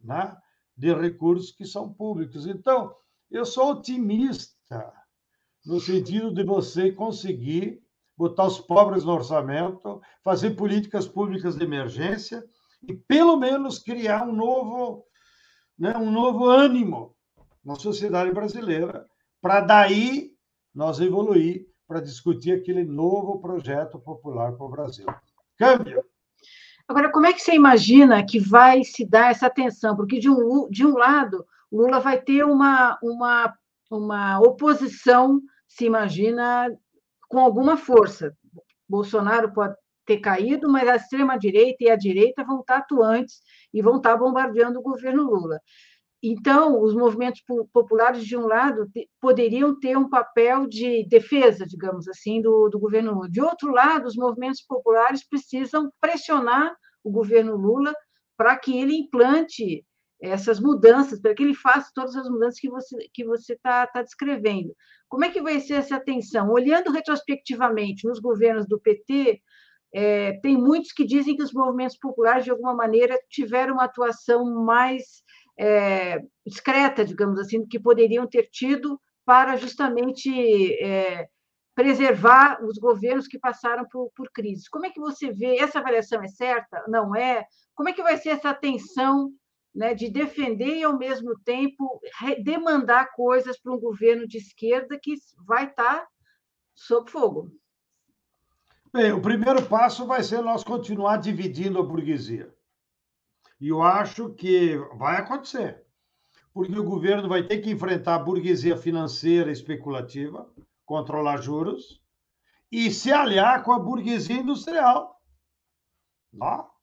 né, de recursos que são públicos. Então, eu sou otimista no sentido de você conseguir botar os pobres no orçamento, fazer políticas públicas de emergência e, pelo menos, criar um novo, né, um novo ânimo na sociedade brasileira, para daí nós evoluir para discutir aquele novo projeto popular para o Brasil. Câmbio!
Agora, como é que você imagina que vai se dar essa tensão? Porque, de um, de um lado, Lula vai ter uma, uma, uma oposição se imagina com alguma força. Bolsonaro pode ter caído, mas a extrema-direita e a direita vão estar atuantes e vão estar bombardeando o governo Lula. Então, os movimentos populares, de um lado, poderiam ter um papel de defesa, digamos assim, do, do governo Lula. De outro lado, os movimentos populares precisam pressionar o governo Lula para que ele implante essas mudanças, para que ele faça todas as mudanças que você que você está tá descrevendo. Como é que vai ser essa atenção? Olhando retrospectivamente nos governos do PT, é, tem muitos que dizem que os movimentos populares, de alguma maneira, tiveram uma atuação mais é, discreta, digamos assim, do que poderiam ter tido para justamente é, preservar os governos que passaram por, por crises. Como é que você vê? Essa avaliação é certa? Não é? Como é que vai ser essa atenção né, de defender e, ao mesmo tempo, demandar coisas para um governo de esquerda que vai estar sob fogo.
Bem, o primeiro passo vai ser nós continuar dividindo a burguesia. E eu acho que vai acontecer, porque o governo vai ter que enfrentar a burguesia financeira especulativa, controlar juros, e se aliar com a burguesia industrial. Não?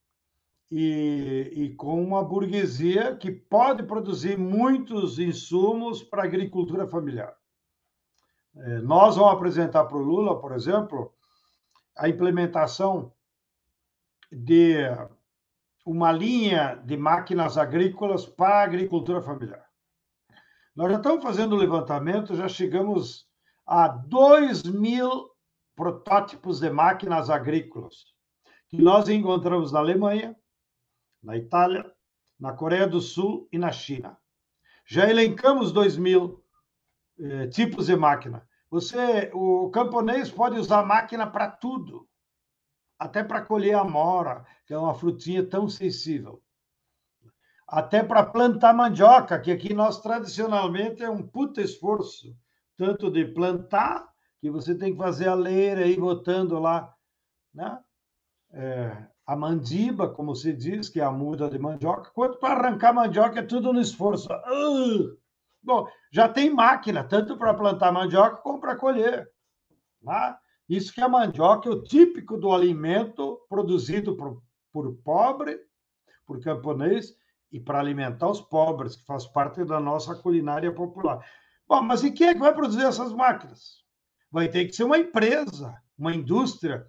E, e com uma burguesia que pode produzir muitos insumos para a agricultura familiar. É, nós vamos apresentar para o Lula, por exemplo, a implementação de uma linha de máquinas agrícolas para a agricultura familiar. Nós já estamos fazendo o levantamento, já chegamos a 2 mil protótipos de máquinas agrícolas que nós encontramos na Alemanha, na Itália, na Coreia do Sul e na China. Já elencamos 2 mil eh, tipos de máquina. Você, o camponês pode usar máquina para tudo, até para colher a mora, que é uma frutinha tão sensível. Até para plantar mandioca, que aqui nós tradicionalmente é um puta esforço, tanto de plantar, que você tem que fazer a leira e botando lá, né? É, a mandiba, como se diz, que é a muda de mandioca, quanto para arrancar mandioca é tudo no esforço. Uh! Bom, já tem máquina, tanto para plantar mandioca como para colher. Né? Isso que a mandioca é o típico do alimento produzido por, por pobre, por camponês, e para alimentar os pobres, que faz parte da nossa culinária popular. Bom, mas e quem é que vai produzir essas máquinas? Vai ter que ser uma empresa, uma indústria.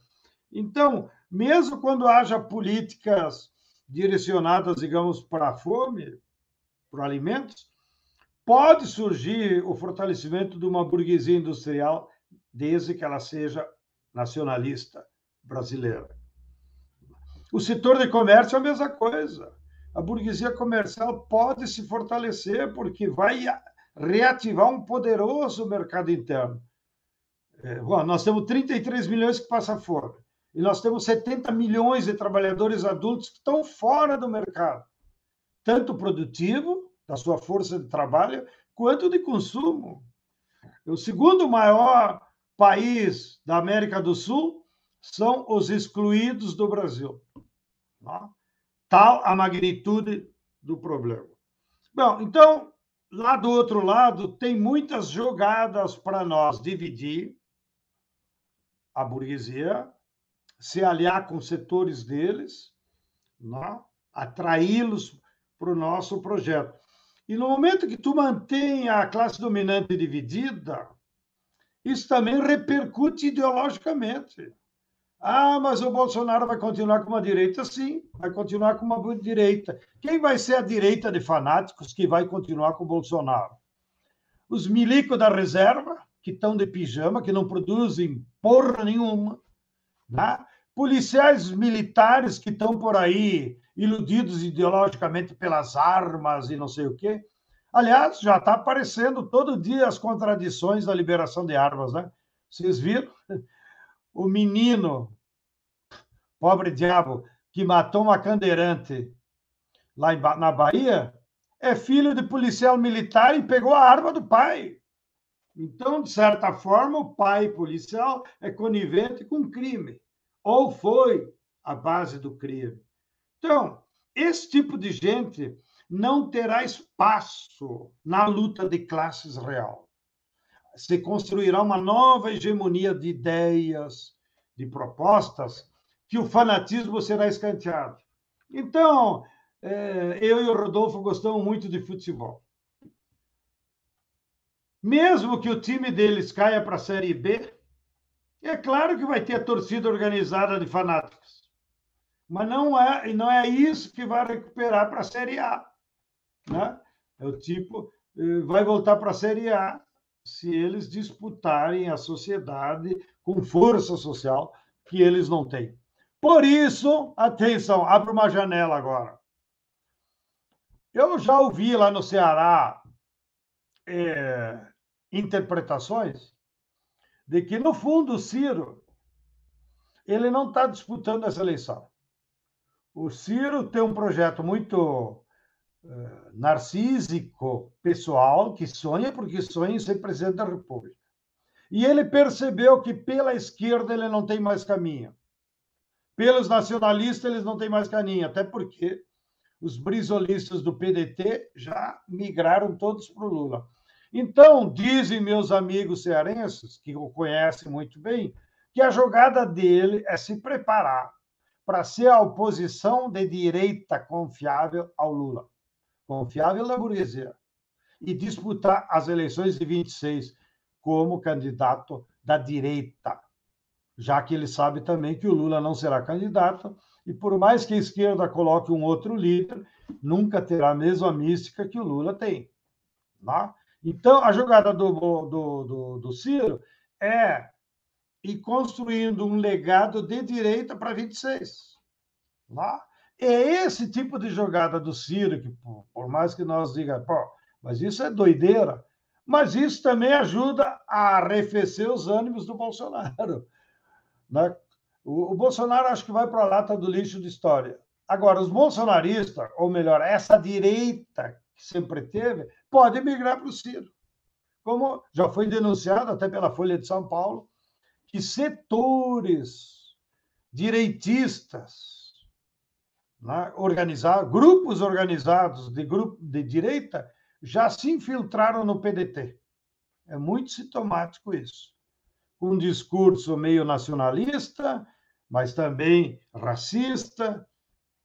Então, mesmo quando haja políticas direcionadas, digamos, para a fome, para alimentos, pode surgir o fortalecimento de uma burguesia industrial, desde que ela seja nacionalista brasileira. O setor de comércio é a mesma coisa. A burguesia comercial pode se fortalecer porque vai reativar um poderoso mercado interno. É, bom, nós temos 33 milhões que passam fora. E nós temos 70 milhões de trabalhadores adultos que estão fora do mercado, tanto produtivo, da sua força de trabalho, quanto de consumo. O segundo maior país da América do Sul são os excluídos do Brasil. Tal a magnitude do problema. Bom, então, lá do outro lado, tem muitas jogadas para nós dividir a burguesia se aliar com setores deles, né? atraí-los para o nosso projeto. E no momento que tu mantém a classe dominante dividida, isso também repercute ideologicamente. Ah, mas o Bolsonaro vai continuar com uma direita? Sim, vai continuar com uma direita. Quem vai ser a direita de fanáticos que vai continuar com o Bolsonaro? Os milicos da reserva, que estão de pijama, que não produzem porra nenhuma. Né? Policiais militares que estão por aí iludidos ideologicamente pelas armas e não sei o quê. Aliás, já está aparecendo todo dia as contradições da liberação de armas, né? Vocês viram? O menino, pobre diabo, que matou uma cadeirante lá na Bahia, é filho de policial militar e pegou a arma do pai. Então, de certa forma, o pai policial é conivente com crime ou foi a base do crime. Então, esse tipo de gente não terá espaço na luta de classes real. Se construirá uma nova hegemonia de ideias, de propostas, que o fanatismo será escanteado. Então, é, eu e o Rodolfo gostamos muito de futebol. Mesmo que o time deles caia para a Série B, é claro que vai ter a torcida organizada de fanáticos, mas não é, não é isso que vai recuperar para a Série A. Né? É o tipo, eh, vai voltar para a Série A se eles disputarem a sociedade com força social que eles não têm. Por isso, atenção, abre uma janela agora. Eu já ouvi lá no Ceará é, interpretações de que, no fundo, o Ciro ele não está disputando essa eleição. O Ciro tem um projeto muito uh, narcísico, pessoal, que sonha porque sonha em ser presidente da República. E ele percebeu que pela esquerda ele não tem mais caminho. Pelos nacionalistas eles não têm mais caminho, até porque os brisolistas do PDT já migraram todos para o Lula. Então, dizem meus amigos cearenses, que o conhecem muito bem, que a jogada dele é se preparar para ser a oposição de direita confiável ao Lula, confiável da burguesia, e disputar as eleições de 26 como candidato da direita, já que ele sabe também que o Lula não será candidato, e por mais que a esquerda coloque um outro líder, nunca terá a mesma mística que o Lula tem. Tá? Então, a jogada do, do, do, do Ciro é ir construindo um legado de direita para 26. Tá? É esse tipo de jogada do Ciro, que por mais que nós digamos, mas isso é doideira, mas isso também ajuda a arrefecer os ânimos do Bolsonaro. Né? O, o Bolsonaro acho que vai para a lata do lixo de história. Agora, os bolsonaristas, ou melhor, essa direita que sempre teve, pode migrar para o Ciro. Como já foi denunciado até pela Folha de São Paulo, que setores direitistas, né, grupos organizados de, grupo, de direita, já se infiltraram no PDT. É muito sintomático isso. Um discurso meio nacionalista, mas também racista,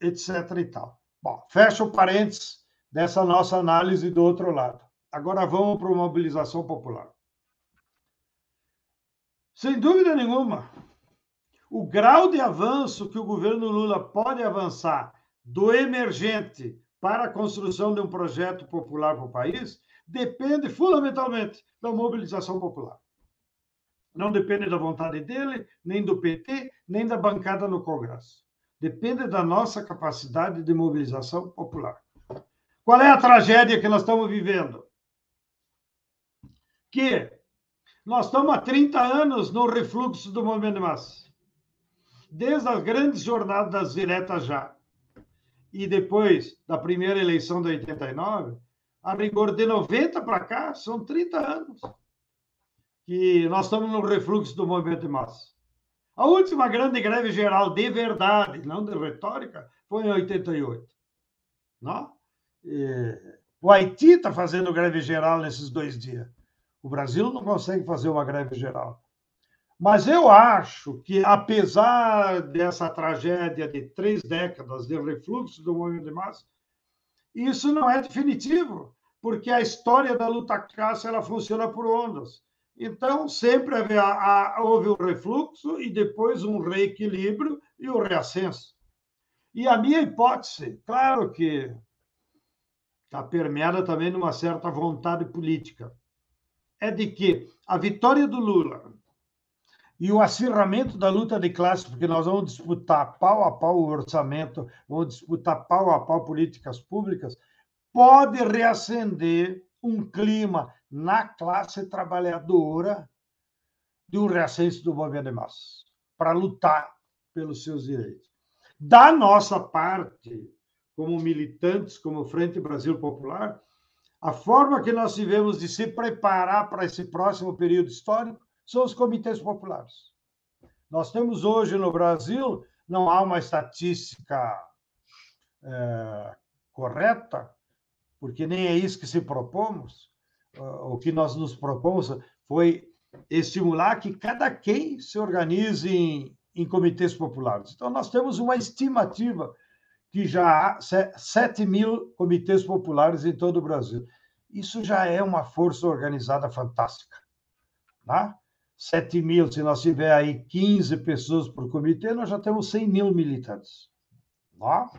etc. e tal. Bom, fecha o parênteses dessa nossa análise do outro lado. Agora vamos para a mobilização popular. Sem dúvida nenhuma, o grau de avanço que o governo Lula pode avançar do emergente para a construção de um projeto popular para o país depende fundamentalmente da mobilização popular. Não depende da vontade dele, nem do PT, nem da bancada no Congresso. Depende da nossa capacidade de mobilização popular. Qual é a tragédia que nós estamos vivendo? Que nós estamos há 30 anos no refluxo do movimento de massa. Desde as grandes jornadas diretas já, e depois da primeira eleição de 89, a rigor de 90 para cá, são 30 anos que nós estamos no refluxo do movimento de massa. A última grande greve geral de verdade, não de retórica, foi em 88. Não? E o Haiti está fazendo greve geral nesses dois dias. O Brasil não consegue fazer uma greve geral. Mas eu acho que, apesar dessa tragédia de três décadas de refluxo do movimento de massa, isso não é definitivo, porque a história da luta caça ela funciona por ondas. Então, sempre houve um refluxo e depois um reequilíbrio e o um reascenso. E a minha hipótese, claro que está permeada também numa certa vontade política, é de que a vitória do Lula e o acirramento da luta de classe, porque nós vamos disputar pau a pau o orçamento, vamos disputar pau a pau políticas públicas, pode reacender um clima na classe trabalhadora de um reascenso do movimento de massa, para lutar pelos seus direitos. Da nossa parte, como militantes, como Frente Brasil Popular, a forma que nós tivemos de se preparar para esse próximo período histórico são os comitês populares. Nós temos hoje no Brasil, não há uma estatística é, correta, porque nem é isso que se propomos. O que nós nos propomos foi estimular que cada quem se organize em, em comitês populares. Então, nós temos uma estimativa que já há 7 mil comitês populares em todo o Brasil. Isso já é uma força organizada fantástica. Tá? 7 mil, se nós tiver aí 15 pessoas por comitê, nós já temos 100 mil militantes. Tá?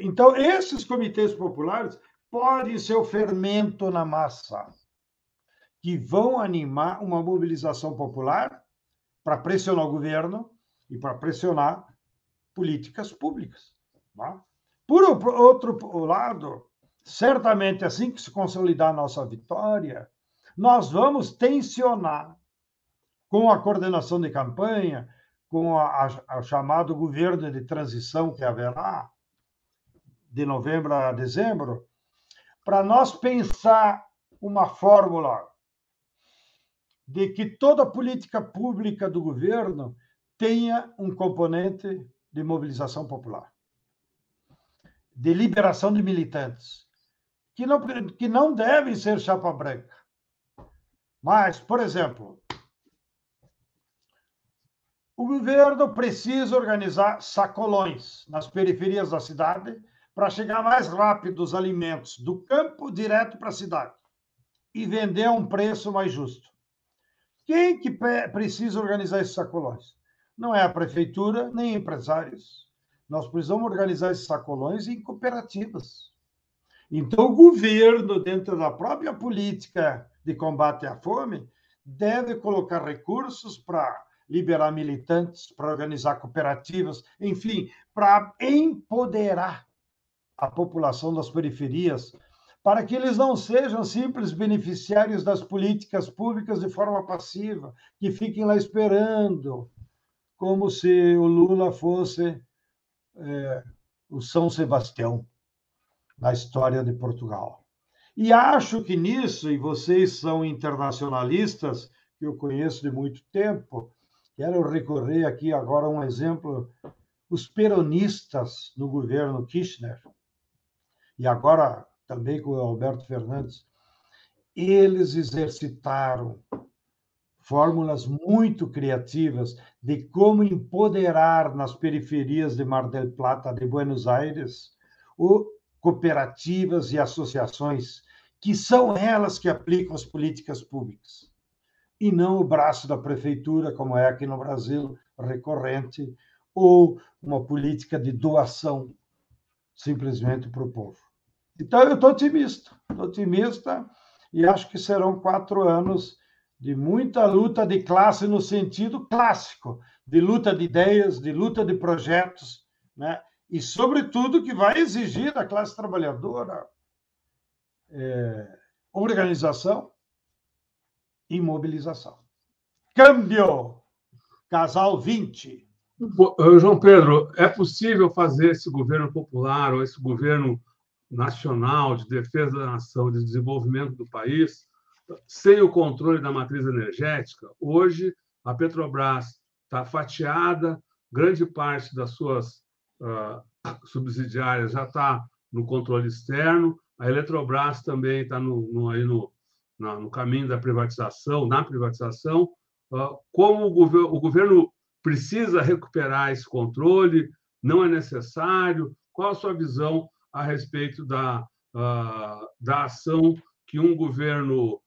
Então, esses comitês populares podem ser o fermento na massa, que vão animar uma mobilização popular para pressionar o governo e para pressionar políticas públicas. Tá? Por outro lado, certamente assim que se consolidar nossa vitória, nós vamos tensionar com a coordenação de campanha, com o chamado governo de transição que haverá, de novembro a dezembro, para nós pensar uma fórmula de que toda política pública do governo tenha um componente de mobilização popular, de liberação de militantes, que não, que não devem ser chapa branca. Mas, por exemplo, O governo precisa organizar sacolões nas periferias da cidade para chegar mais rápido os alimentos do campo direto para a cidade e vender a um preço mais justo. Quem que precisa organizar esses sacolões? Não é a prefeitura nem empresários. Nós precisamos organizar esses sacolões em cooperativas. Então, o governo, dentro da própria política de combate à fome, deve colocar recursos para liberar militantes, para organizar cooperativas, enfim, para empoderar a população das periferias, para que eles não sejam simples beneficiários das políticas públicas de forma passiva, que fiquem lá esperando, como se o Lula fosse é, o São Sebastião na história de Portugal. E acho que nisso, e vocês são internacionalistas, que eu conheço de muito tempo, quero recorrer aqui agora a um exemplo: os peronistas no governo Kirchner, e agora também com o Alberto Fernandes, eles exercitaram fórmulas muito criativas de como empoderar nas periferias de Mar del Plata, de Buenos Aires, o, cooperativas e associações, que são elas que aplicam as políticas públicas, e não o braço da prefeitura, como é aqui no Brasil, recorrente, ou uma política de doação simplesmente para o povo. Então, eu estou otimista, estou otimista e acho que serão quatro anos de muita luta de classe no sentido clássico, de luta de ideias, de luta de projetos, né? e, sobretudo, que vai exigir da classe trabalhadora é, organização e mobilização. Câmbio! Casal 20.
João Pedro, é possível fazer esse governo popular ou esse governo nacional de defesa da nação, de desenvolvimento do país, sem o controle da matriz energética? Hoje, a Petrobras está fatiada, grande parte das suas uh, subsidiárias já está no controle externo, a Eletrobras também está no, no, aí no, na, no caminho da privatização, na privatização. Uh, como o, gover o governo precisa recuperar esse controle? Não é necessário? Qual a sua visão a respeito da, uh, da ação que um governo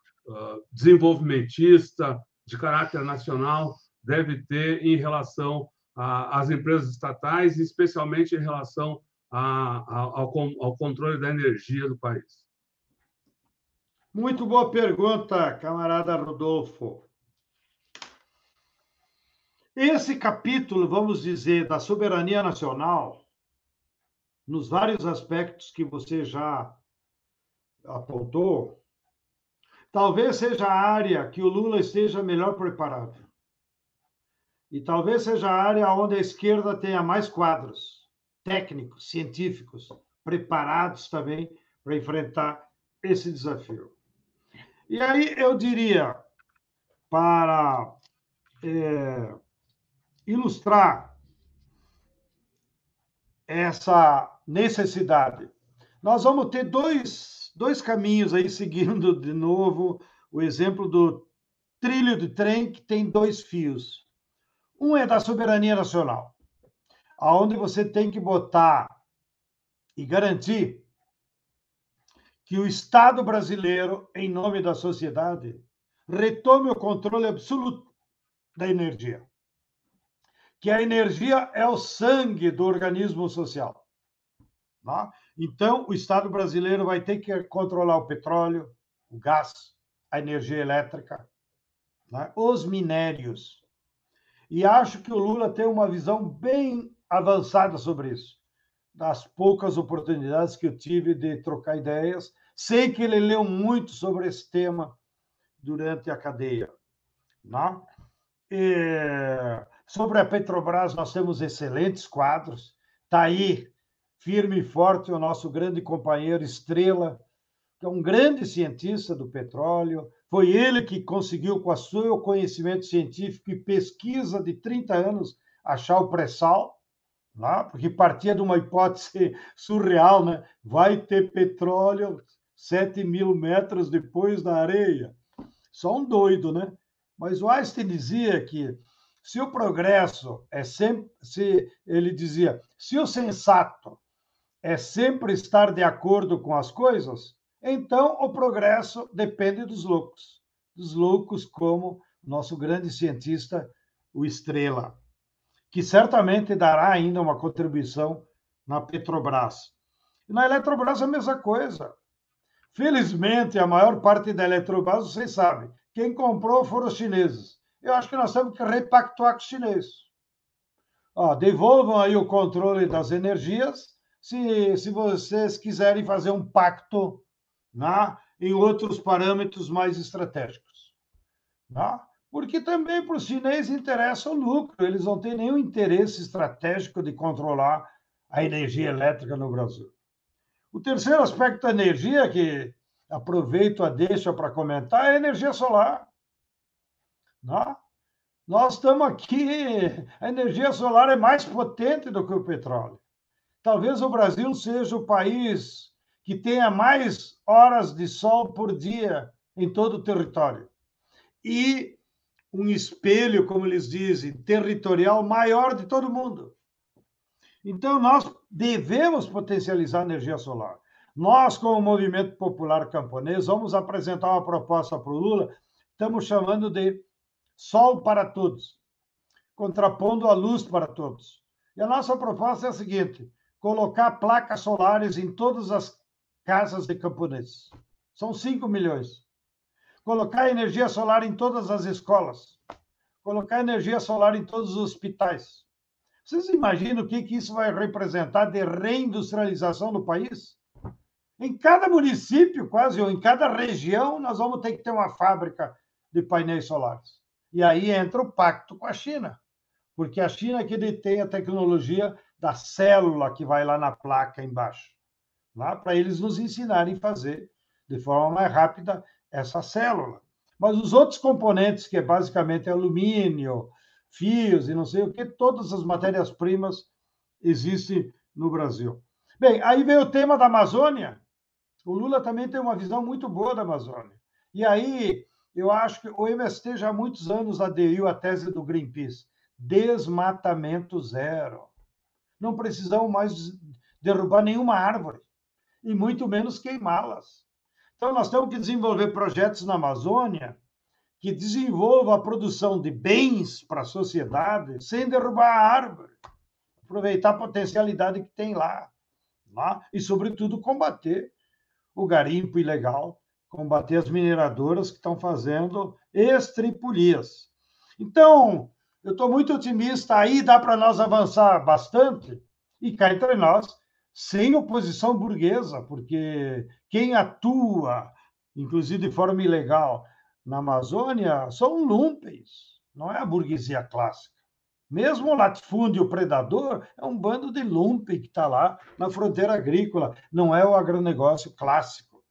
desenvolvimentista, de caráter nacional, deve ter em relação às empresas estatais, especialmente em relação a, a, ao, ao controle da energia do país?
Muito boa pergunta, camarada Rodolfo. Esse capítulo, vamos dizer, da soberania nacional, nos vários aspectos que você já apontou, talvez seja a área que o Lula esteja melhor preparado. E talvez seja a área onde a esquerda tenha mais quadros técnicos, científicos, preparados também para enfrentar esse desafio. E aí eu diria, para é, ilustrar essa necessidade. Nós vamos ter dois, dois caminhos aí, seguindo de novo o exemplo do trilho de trem, que tem dois fios. Um é da soberania nacional, aonde você tem que botar e garantir que o Estado brasileiro, em nome da sociedade, retome o controle absoluto da energia. Que a energia é o sangue do organismo social. Tá? Então, o Estado brasileiro vai ter que controlar o petróleo, o gás, a energia elétrica, né? os minérios. E acho que o Lula tem uma visão bem avançada sobre isso. Das poucas oportunidades que eu tive de trocar ideias, sei que ele leu muito sobre esse tema durante a cadeia. Né? E sobre a Petrobras, nós temos excelentes quadros. Está aí firme e forte, o nosso grande companheiro Estrela, que é um grande cientista do petróleo. Foi ele que conseguiu, com o seu conhecimento científico e pesquisa de 30 anos, achar o pré-sal, lá, porque partia de uma hipótese surreal, né? Vai ter petróleo 7 mil metros depois da areia. Só um doido, né? Mas o Einstein dizia que se o progresso é sempre, se ele dizia, se o sensato é sempre estar de acordo com as coisas, então o progresso depende dos loucos, dos loucos como nosso grande cientista, o Estrela, que certamente dará ainda uma contribuição na Petrobras. E na Eletrobras a mesma coisa. Felizmente, a maior parte da Eletrobras, vocês sabem, quem comprou foram os chineses. Eu acho que nós temos que repactuar com os chineses. Ó, devolvam aí o controle das energias se, se vocês quiserem fazer um pacto né, em outros parâmetros mais estratégicos. Né? Porque também para os chineses interessa o lucro, eles não têm nenhum interesse estratégico de controlar a energia elétrica no Brasil. O terceiro aspecto da energia, que aproveito a deixa para comentar, é a energia solar. Né? Nós estamos aqui, a energia solar é mais potente do que o petróleo. Talvez o Brasil seja o país que tenha mais horas de sol por dia em todo o território. E um espelho, como eles dizem, territorial maior de todo mundo. Então, nós devemos potencializar a energia solar. Nós, como Movimento Popular Camponês, vamos apresentar uma proposta para o Lula, estamos chamando de Sol para Todos, contrapondo a luz para todos. E a nossa proposta é a seguinte: colocar placas solares em todas as casas de camponeses. São 5 milhões. Colocar energia solar em todas as escolas. Colocar energia solar em todos os hospitais. Vocês imaginam o que, que isso vai representar de reindustrialização no país? Em cada município, quase, ou em cada região, nós vamos ter que ter uma fábrica de painéis solares. E aí entra o pacto com a China, porque a China que detém a tecnologia da célula que vai lá na placa embaixo, lá para eles nos ensinarem a fazer de forma mais rápida essa célula. Mas os outros componentes, que é basicamente alumínio, fios e não sei o que, todas as matérias-primas existem no Brasil. Bem, aí vem o tema da Amazônia. O Lula também tem uma visão muito boa da Amazônia. E aí eu acho que o MST já há muitos anos aderiu à tese do Greenpeace: desmatamento zero. Não precisamos mais derrubar nenhuma árvore, e muito menos queimá-las. Então, nós temos que desenvolver projetos na Amazônia que desenvolvam a produção de bens para a sociedade sem derrubar a árvore, aproveitar a potencialidade que tem lá, lá e, sobretudo, combater o garimpo ilegal combater as mineradoras que estão fazendo estripulias. Então, eu estou muito otimista, aí dá para nós avançar bastante, e cá entre nós, sem oposição burguesa, porque quem atua, inclusive de forma ilegal, na Amazônia, são lumpes, não é a burguesia clássica. Mesmo o latifúndio predador é um bando de lumpe que está lá na fronteira agrícola, não é o agronegócio clássico.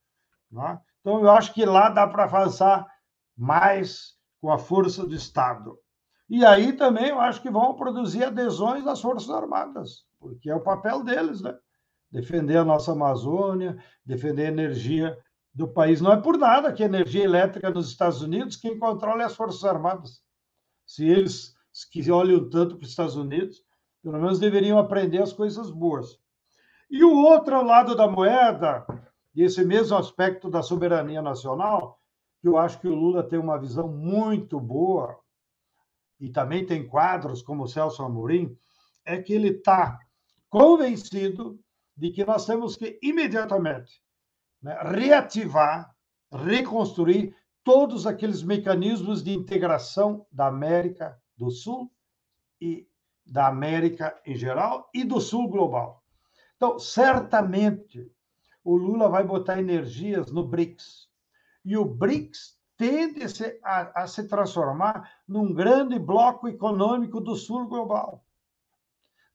É? Então, eu acho que lá dá para avançar mais com a força do Estado. E aí também eu acho que vão produzir adesões das Forças Armadas, porque é o papel deles, né? Defender a nossa Amazônia, defender a energia do país. Não é por nada que a energia elétrica nos Estados Unidos, quem controla é as Forças Armadas. Se eles que olham tanto para os Estados Unidos, pelo menos deveriam aprender as coisas boas. E o outro lado da moeda, esse mesmo aspecto da soberania nacional, que eu acho que o Lula tem uma visão muito boa, e também tem quadros como o Celso Amorim, é que ele está convencido de que nós temos que imediatamente né, reativar, reconstruir todos aqueles mecanismos de integração da América do Sul e da América em geral e do Sul global. Então, certamente, o Lula vai botar energias no BRICS. E o BRICS tende a, a se transformar num grande bloco econômico do sul global.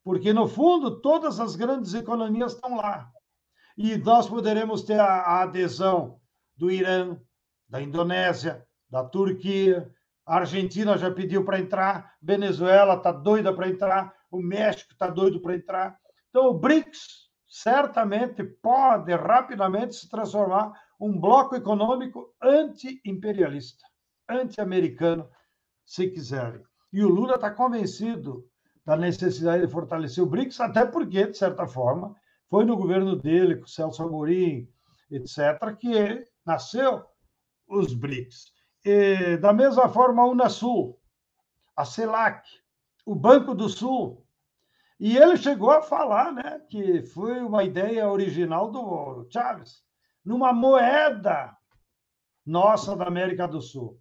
Porque, no fundo, todas as grandes economias estão lá. E nós poderemos ter a, a adesão do Irã, da Indonésia, da Turquia, a Argentina já pediu para entrar, Venezuela está doida para entrar, o México está doido para entrar. Então, o BRICS certamente pode rapidamente se transformar um bloco econômico anti-imperialista, anti-americano, se quiserem. E o Lula está convencido da necessidade de fortalecer o BRICS, até porque, de certa forma, foi no governo dele, com o Celso Amorim, etc., que nasceu os BRICS. E, da mesma forma, a Unasul, a CELAC, o Banco do Sul. E ele chegou a falar né, que foi uma ideia original do Chaves, numa moeda nossa da América do Sul.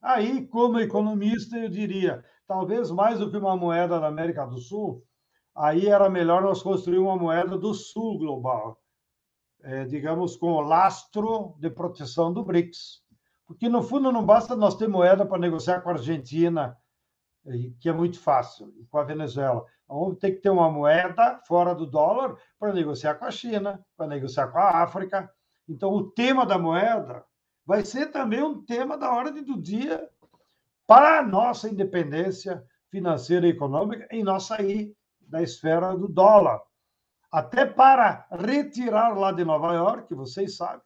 Aí, como economista, eu diria, talvez mais do que uma moeda da América do Sul, aí era melhor nós construir uma moeda do Sul global, é, digamos, com o lastro de proteção do BRICS. Porque, no fundo, não basta nós ter moeda para negociar com a Argentina, que é muito fácil, e com a Venezuela. Vamos ter que ter uma moeda fora do dólar para negociar com a China, para negociar com a África. Então, o tema da moeda vai ser também um tema da ordem do dia para a nossa independência financeira e econômica e nós sair da esfera do dólar. Até para retirar lá de Nova York, vocês sabem,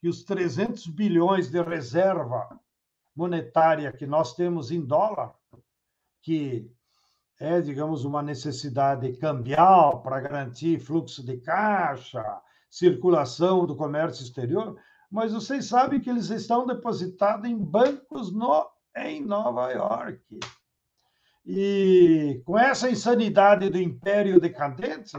que os 300 bilhões de reserva monetária que nós temos em dólar, que é, digamos, uma necessidade cambial para garantir fluxo de caixa, circulação do comércio exterior, mas vocês sabem que eles estão depositados em bancos no, em Nova York. E com essa insanidade do império decadente,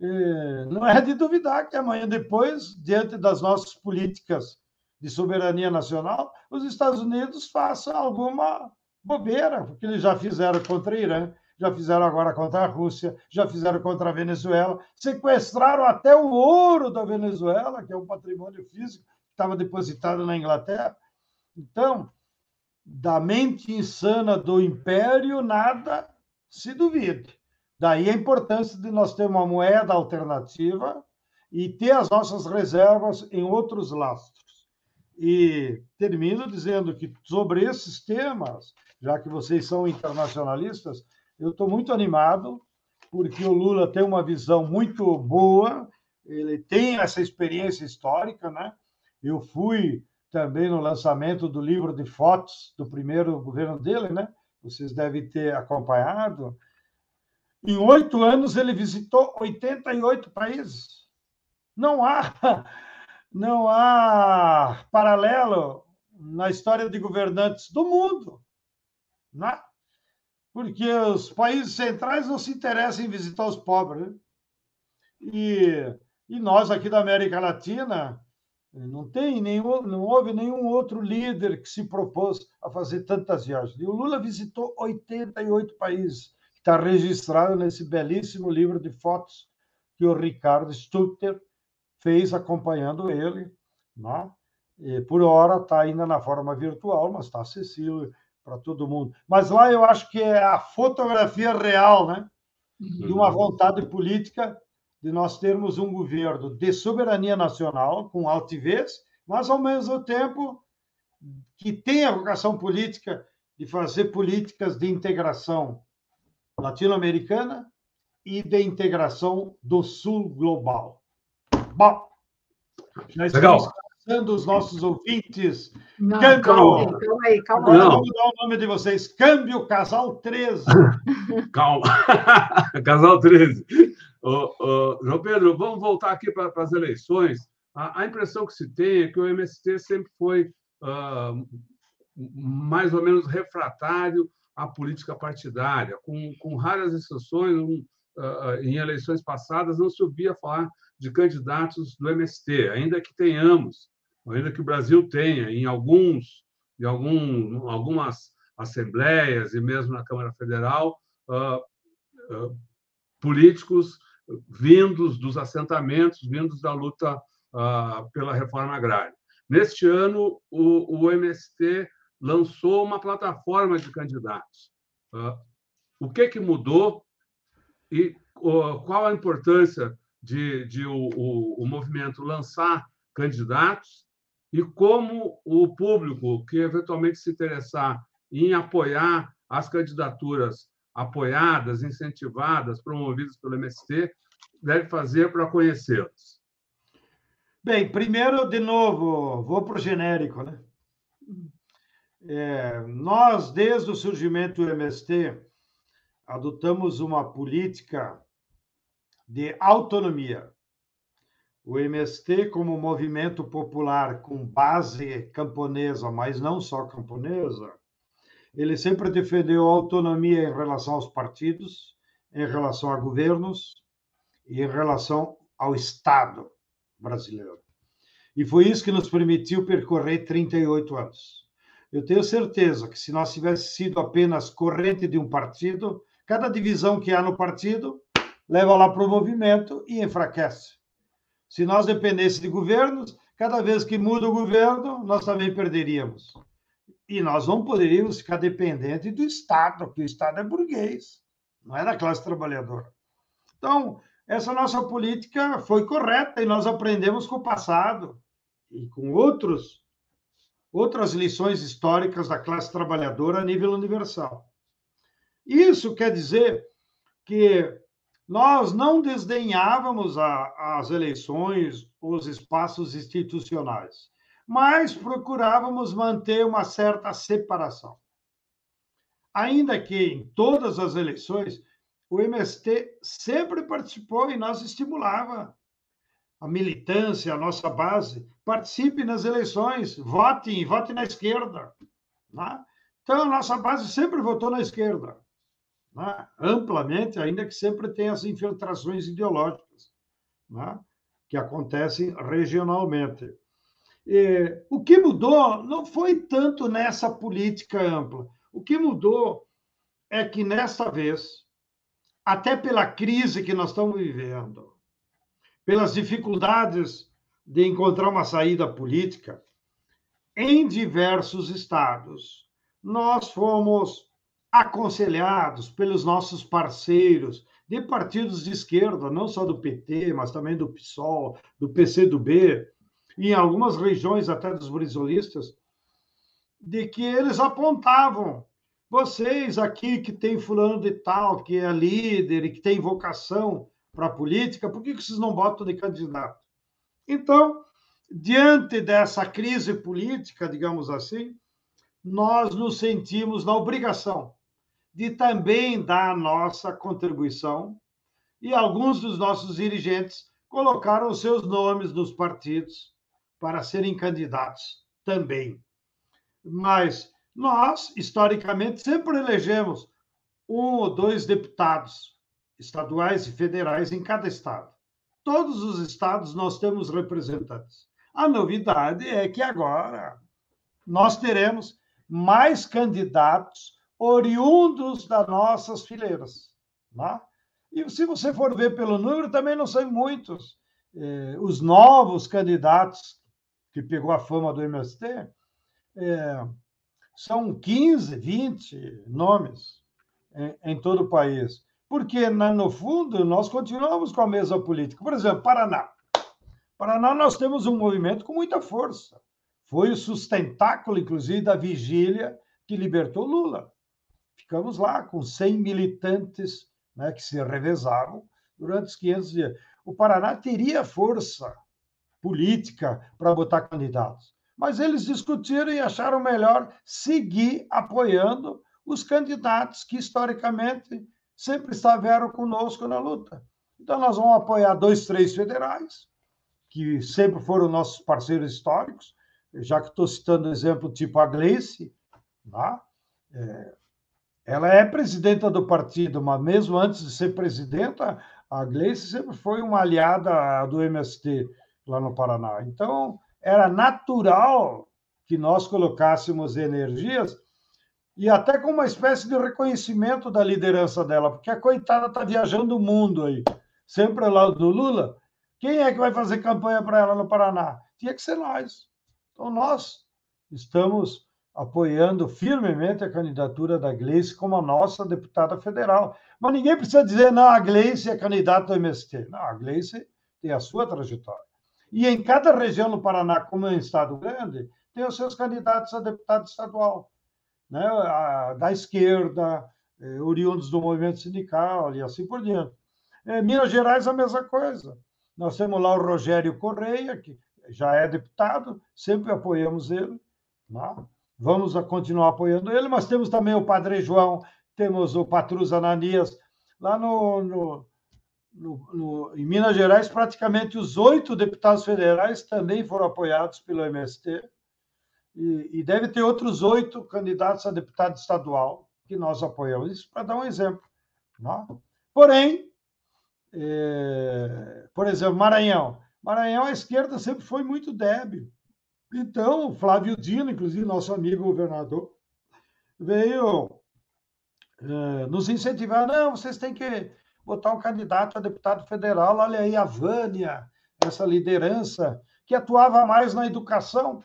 eh, não é de duvidar que amanhã depois, diante das nossas políticas de soberania nacional, os Estados Unidos façam alguma bobeira, porque eles já fizeram contra o Irã, já fizeram agora contra a Rússia, já fizeram contra a Venezuela, sequestraram até o ouro da Venezuela, que é um patrimônio físico que estava depositado na Inglaterra. Então, da mente insana do império, nada se duvide. Daí a importância de nós ter uma moeda alternativa e ter as nossas reservas em outros lastros. E termino dizendo que sobre esses temas, já que vocês são internacionalistas, eu estou muito animado, porque o Lula tem uma visão muito boa, ele tem essa experiência histórica, né? Eu fui também no lançamento do livro de fotos do primeiro governo dele, né? Vocês devem ter acompanhado. Em oito anos, ele visitou 88 países. Não há, não há paralelo na história de governantes do mundo. Né? Porque os países centrais não se interessam em visitar os pobres. Né? E, e nós aqui da América Latina, não tem nenhum, não houve nenhum outro líder que se propôs a fazer tantas viagens. E o Lula visitou 88 países, que está registrado nesse belíssimo livro de fotos que o Ricardo Stutter fez acompanhando ele. Né? E por hora está ainda na forma virtual, mas está acessível para todo mundo. Mas lá eu acho que é a fotografia real, né? De uma vontade política de nós termos um governo de soberania nacional, com altivez, mas ao mesmo tempo que tem a vocação política de fazer políticas de integração latino-americana e de integração do sul global. Bom, já estamos Legal avisando os nossos ouvintes.
Não, Câmbio... calma, calma aí, calma aí.
Vamos dar o nome de vocês. Câmbio Casal 13.
calma. Casal 13. Ô, ô, João Pedro, vamos voltar aqui para, para as eleições. A, a, impressão que se tem é que o MST sempre foi uh, mais ou menos refratário à política partidária, com, com raras exceções. Um, uh, em eleições passadas, não se ouvia falar de candidatos do MST, ainda que tenhamos ainda que o Brasil tenha em alguns, em algum, algumas assembleias e mesmo na Câmara Federal, uh, uh, políticos vindos dos assentamentos, vindos da luta uh, pela reforma agrária. Neste ano, o, o, MST lançou uma plataforma de candidatos. o que, que mudou e qual a importância de, de o, o, o movimento lançar candidatos e como o público que eventualmente se interessar em apoiar as candidaturas apoiadas, incentivadas, promovidas pelo MST, deve fazer para conhecê-las?
Bem, primeiro, de novo, vou para o genérico. Né? É, nós, desde o surgimento do MST, adotamos uma política de autonomia. O MST, como movimento popular com base camponesa, mas não só camponesa, ele sempre defendeu autonomia em relação aos partidos, em relação a governos e em relação ao Estado brasileiro. E foi isso que nos permitiu percorrer 38 anos. Eu tenho certeza que se nós tivéssemos sido apenas corrente de um partido, cada divisão que há no partido leva lá para o movimento e enfraquece. Se nós dependêssemos de governos, cada vez que muda o governo, nós também perderíamos. E nós não poderíamos ficar dependentes do Estado, porque o Estado é burguês, não é da classe trabalhadora. Então, essa nossa política foi correta e nós aprendemos com o passado e com outros outras lições históricas da classe trabalhadora a nível universal. Isso quer dizer que nós não desdenhávamos a, as eleições, os espaços institucionais, mas procurávamos manter uma certa separação. Ainda que em todas as eleições o MST sempre participou e nós estimulava a militância, a nossa base, participe nas eleições, vote, vote na esquerda. Né? Então, a nossa base sempre votou na esquerda, né? amplamente, ainda que sempre tenha as infiltrações ideológicas, né? que acontecem regionalmente. E, o que mudou não foi tanto nessa política ampla. O que mudou é que, nesta vez, até pela crise que nós estamos vivendo, pelas dificuldades de encontrar uma saída política, em diversos estados, nós fomos aconselhados pelos nossos parceiros de partidos de esquerda, não só do PT, mas também do PSOL, do PCdoB, em algumas regiões até dos brisolistas, de que eles apontavam vocês aqui que tem fulano de tal, que é líder e que tem vocação para a política, por que vocês não botam de candidato? Então, diante dessa crise política, digamos assim, nós nos sentimos na obrigação de também dar a nossa contribuição e alguns dos nossos dirigentes colocaram seus nomes nos partidos para serem candidatos também. Mas nós, historicamente, sempre elegemos um ou dois deputados estaduais e federais em cada estado. Todos os estados nós temos representantes. A novidade é que agora nós teremos mais candidatos oriundos das nossas fileiras. Né? E se você for ver pelo número, também não são muitos. Eh, os novos candidatos que pegou a fama do MST, eh, são 15, 20 nomes em, em todo o país. Porque, no fundo, nós continuamos com a mesma política. Por exemplo, Paraná. Paraná, nós temos um movimento com muita força. Foi o sustentáculo, inclusive, da vigília que libertou Lula. Ficamos lá com 100 militantes né, que se revezavam durante os 500 dias. O Paraná teria força política para botar candidatos mas eles discutiram e acharam melhor seguir apoiando os candidatos que, historicamente, sempre estiveram conosco na luta. Então, nós vamos apoiar dois, três federais, que sempre foram nossos parceiros históricos, já que estou citando exemplo tipo a Gleice, tá? é, ela é presidenta do partido, mas mesmo antes de ser presidenta, a Gleice sempre foi uma aliada do MST lá no Paraná. Então, era natural que nós colocássemos energias e até com uma espécie de reconhecimento da liderança dela, porque a coitada está viajando o mundo aí, sempre ao lado do Lula. Quem é que vai fazer campanha para ela no Paraná? Tinha que ser nós. Então, nós estamos apoiando firmemente a candidatura da Gleice como a nossa deputada federal. Mas ninguém precisa dizer, não, a Gleice é candidata ao MST. Não, a Gleice tem a sua trajetória. E em cada região no Paraná, como é um estado grande, tem os seus candidatos a deputado estadual, né? da esquerda, eh, oriundos do movimento sindical e assim por diante. Em Minas Gerais, a mesma coisa. Nós temos lá o Rogério Correia, que já é deputado, sempre apoiamos ele. Né? Vamos continuar apoiando ele, mas temos também o Padre João, temos o Patrus Ananias, lá no, no, no, no, em Minas Gerais, praticamente os oito deputados federais também foram apoiados pelo MST, e, e deve ter outros oito candidatos a deputado estadual que nós apoiamos. Isso para dar um exemplo. Não? É? Porém, é, por exemplo, Maranhão. Maranhão, a esquerda sempre foi muito débil. Então, Flávio Dino, inclusive nosso amigo governador, veio é, nos incentivar. Não, vocês têm que botar um candidato a deputado federal. Olha aí a Vânia, essa liderança que atuava mais na educação.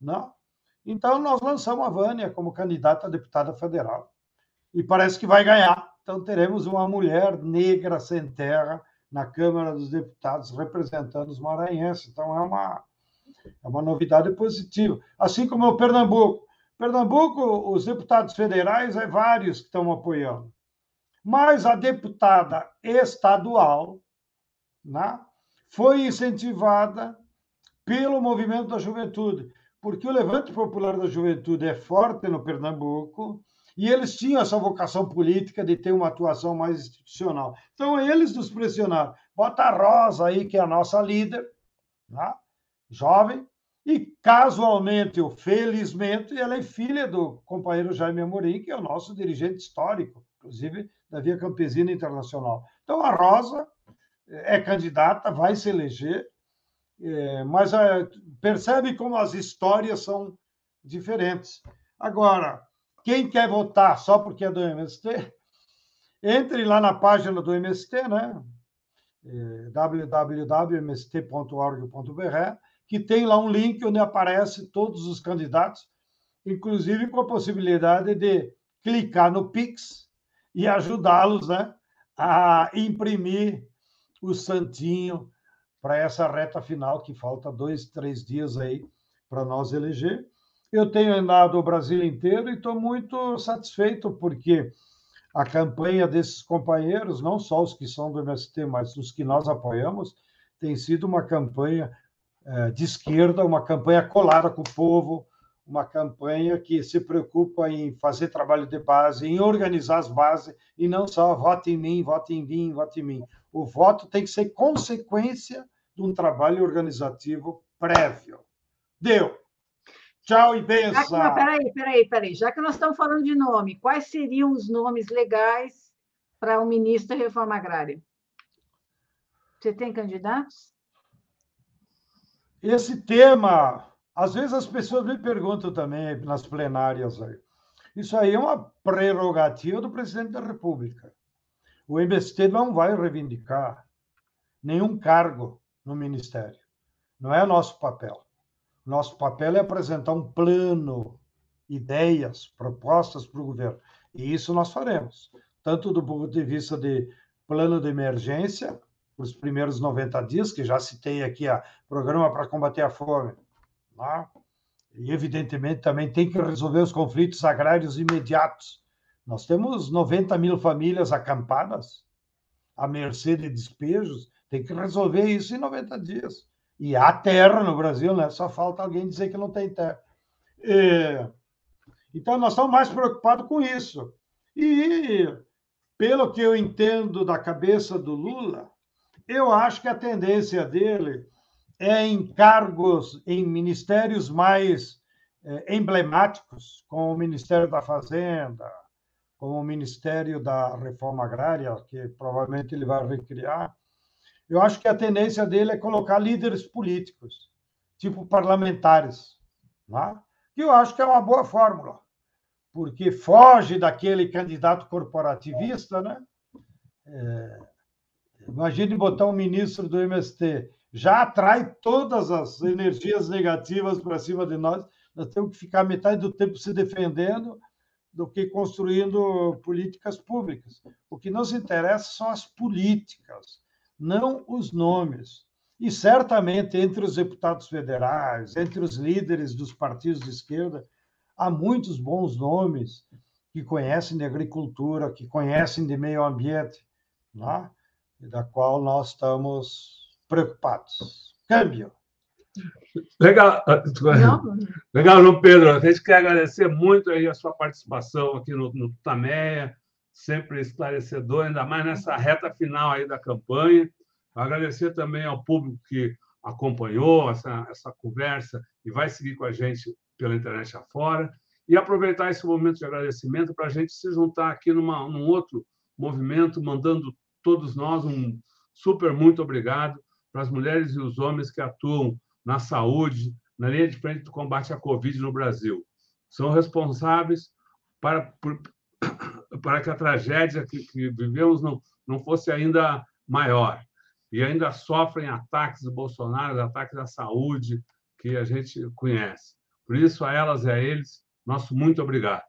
Não? Então, nós lançamos a Vânia como candidata a deputada federal. E parece que vai ganhar. Então, teremos uma mulher negra sem terra na Câmara dos Deputados representando os maranhenses. Então, é uma, é uma novidade positiva. Assim como o Pernambuco. Pernambuco, os deputados federais, é vários que estão apoiando. Mas a deputada estadual né, foi incentivada pelo movimento da juventude porque o Levante Popular da Juventude é forte no Pernambuco e eles tinham essa vocação política de ter uma atuação mais institucional. Então, eles nos pressionaram. Bota a Rosa aí, que é a nossa líder, né? Jovem, e casualmente, ou felizmente, ela é filha do companheiro Jaime Amorim, que é o nosso dirigente histórico, inclusive da Via Campesina Internacional. Então, a Rosa é candidata, vai se eleger, é, mas é, percebe como as histórias são diferentes. Agora, quem quer votar só porque é do MST, entre lá na página do MST, né? Www.mst.org.br, que tem lá um link onde aparece todos os candidatos, inclusive com a possibilidade de clicar no Pix e ajudá-los né, a imprimir o santinho para essa reta final, que falta dois, três dias aí para nós eleger. Eu tenho andado o Brasil inteiro e estou muito satisfeito, porque a campanha desses companheiros, não só os que são do MST, mas os que nós apoiamos, tem sido uma campanha de esquerda, uma campanha colada com o povo, uma campanha que se preocupa em fazer trabalho de base, em organizar as bases, e não só vote em mim, vote em mim, vote em mim. O voto tem que ser consequência de um trabalho organizativo prévio. Deu. Tchau e benção.
Peraí, peraí, peraí. Já que nós estamos falando de nome, quais seriam os nomes legais para o ministro da Reforma Agrária? Você tem candidatos?
Esse tema, às vezes as pessoas me perguntam também nas plenárias. Isso aí é uma prerrogativa do presidente da República. O MST não vai reivindicar nenhum cargo no Ministério. Não é nosso papel. Nosso papel é apresentar um plano, ideias, propostas para o governo. E isso nós faremos, tanto do ponto de vista de plano de emergência, os primeiros 90 dias, que já citei aqui, a programa para combater a fome. Né? E, evidentemente, também tem que resolver os conflitos agrários imediatos. Nós temos 90 mil famílias acampadas, à mercê de despejos, tem que resolver isso em 90 dias. E há terra no Brasil, né? Só falta alguém dizer que não tem terra. É... Então, nós estamos mais preocupados com isso. E, pelo que eu entendo da cabeça do Lula, eu acho que a tendência dele é em cargos, em ministérios mais é, emblemáticos, como o Ministério da Fazenda, como o Ministério da Reforma Agrária, que provavelmente ele vai recriar, eu acho que a tendência dele é colocar líderes políticos, tipo parlamentares, né? que eu acho que é uma boa fórmula, porque foge daquele candidato corporativista, né? É, imagine botar um ministro do MST, já atrai todas as energias negativas para cima de nós, nós temos que ficar metade do tempo se defendendo do que construindo políticas públicas. O que nos interessa são as políticas, não os nomes. E certamente entre os deputados federais, entre os líderes dos partidos de esquerda, há muitos bons nomes que conhecem de agricultura, que conhecem de meio ambiente, da qual nós estamos preocupados. Câmbio.
Legal, Não. legal, João Pedro. A gente quer agradecer muito aí a sua participação aqui no, no Tameia, sempre esclarecedor, ainda mais nessa reta final aí da campanha. Agradecer também ao público que acompanhou essa, essa conversa e vai seguir com a gente pela internet afora. E aproveitar esse momento de agradecimento para a gente se juntar aqui numa, num outro movimento, mandando todos nós um super muito obrigado para as mulheres e os homens que atuam na saúde, na linha de frente do combate à Covid no Brasil. São responsáveis para, por, para que a tragédia que, que vivemos não, não fosse ainda maior. E ainda sofrem ataques do Bolsonaro, ataques à saúde que a gente conhece. Por isso, a elas e a eles, nosso muito obrigado.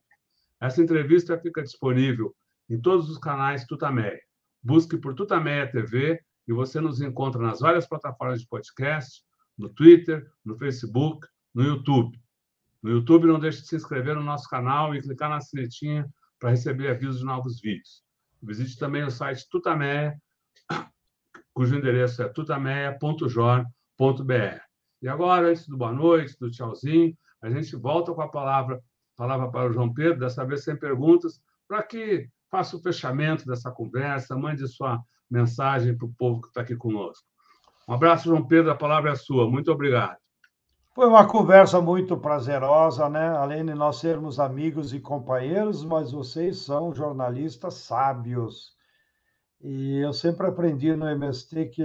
Essa entrevista fica disponível em todos os canais Tutameia. Busque por Tutameia TV e você nos encontra nas várias plataformas de podcast, no Twitter, no Facebook, no YouTube. No YouTube, não deixe de se inscrever no nosso canal e clicar na sinetinha para receber avisos de novos vídeos. Visite também o site Tutameia, cujo endereço é tutameia.jor.br. E agora, antes do boa noite, do tchauzinho, a gente volta com a palavra, palavra para o João Pedro, dessa vez sem perguntas, para que faça o fechamento dessa conversa, mande sua mensagem para o povo que está aqui conosco. Um abraço, João Pedro, a palavra é sua. Muito obrigado.
Foi uma conversa muito prazerosa, né? Além de nós sermos amigos e companheiros, mas vocês são jornalistas sábios. E eu sempre aprendi no MST que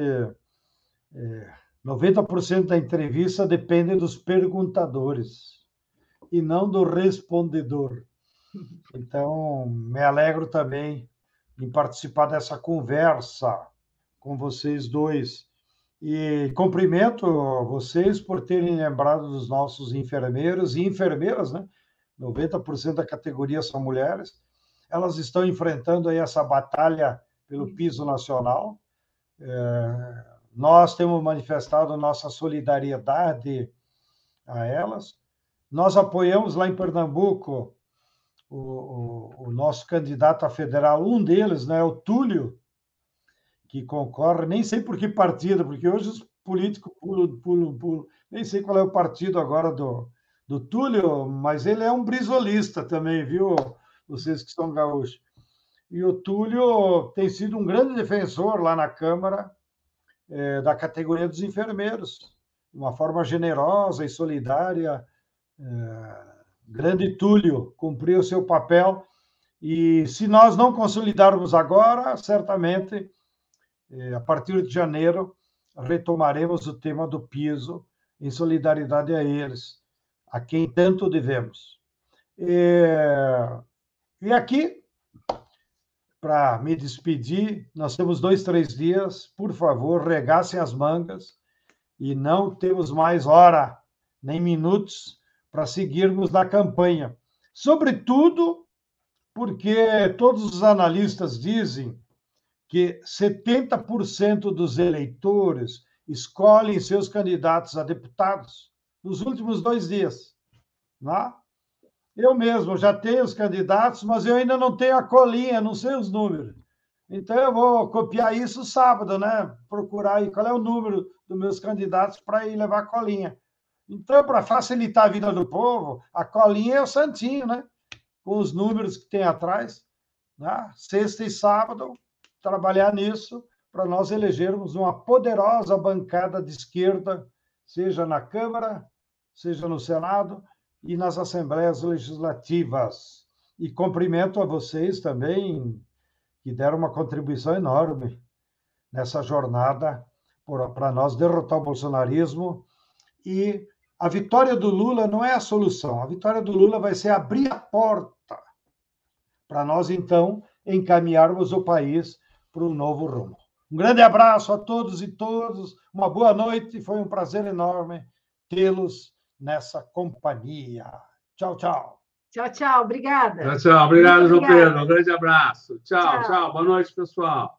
é, 90% da entrevista depende dos perguntadores e não do respondedor. Então, me alegro também em participar dessa conversa com vocês dois e cumprimento vocês por terem lembrado dos nossos enfermeiros e enfermeiras, né? 90% da categoria são mulheres. Elas estão enfrentando aí essa batalha pelo piso nacional. É, nós temos manifestado nossa solidariedade a elas. Nós apoiamos lá em Pernambuco o, o, nosso candidato a federal, um deles, né, o Túlio, que concorre, nem sei por que partido, porque hoje os políticos pulam, pulam, pulam. Nem sei qual é o partido agora do, do Túlio, mas ele é um brisolista também, viu? Vocês que são gaúchos. E o Túlio tem sido um grande defensor lá na Câmara é, da categoria dos enfermeiros, de uma forma generosa e solidária. É, grande Túlio cumpriu seu papel. E se nós não consolidarmos agora, certamente é, a partir de janeiro, retomaremos o tema do piso em solidariedade a eles, a quem tanto devemos. E aqui, para me despedir, nós temos dois, três dias, por favor, regassem as mangas e não temos mais hora nem minutos para seguirmos na campanha. Sobretudo porque todos os analistas dizem que 70% dos eleitores escolhem seus candidatos a deputados nos últimos dois dias. Né? Eu mesmo já tenho os candidatos, mas eu ainda não tenho a colinha, não sei os números. Então eu vou copiar isso sábado, né? Procurar aí qual é o número dos meus candidatos para ir levar a colinha. Então, para facilitar a vida do povo, a colinha é o santinho, né? Com os números que tem atrás. Né? Sexta e sábado, trabalhar nisso para nós elegermos uma poderosa bancada de esquerda, seja na Câmara, seja no Senado e nas assembleias legislativas. E cumprimento a vocês também, que deram uma contribuição enorme nessa jornada para nós derrotar o bolsonarismo. E a vitória do Lula não é a solução, a vitória do Lula vai ser abrir a porta para nós, então, encaminharmos o país para um novo rumo. Um grande abraço a todos e todas, uma boa noite, foi um prazer enorme tê-los nessa companhia. Tchau, tchau.
Tchau, tchau, obrigada.
Tchau, tchau, obrigado, João Pedro, um grande abraço. Tchau, tchau, tchau. boa noite, pessoal.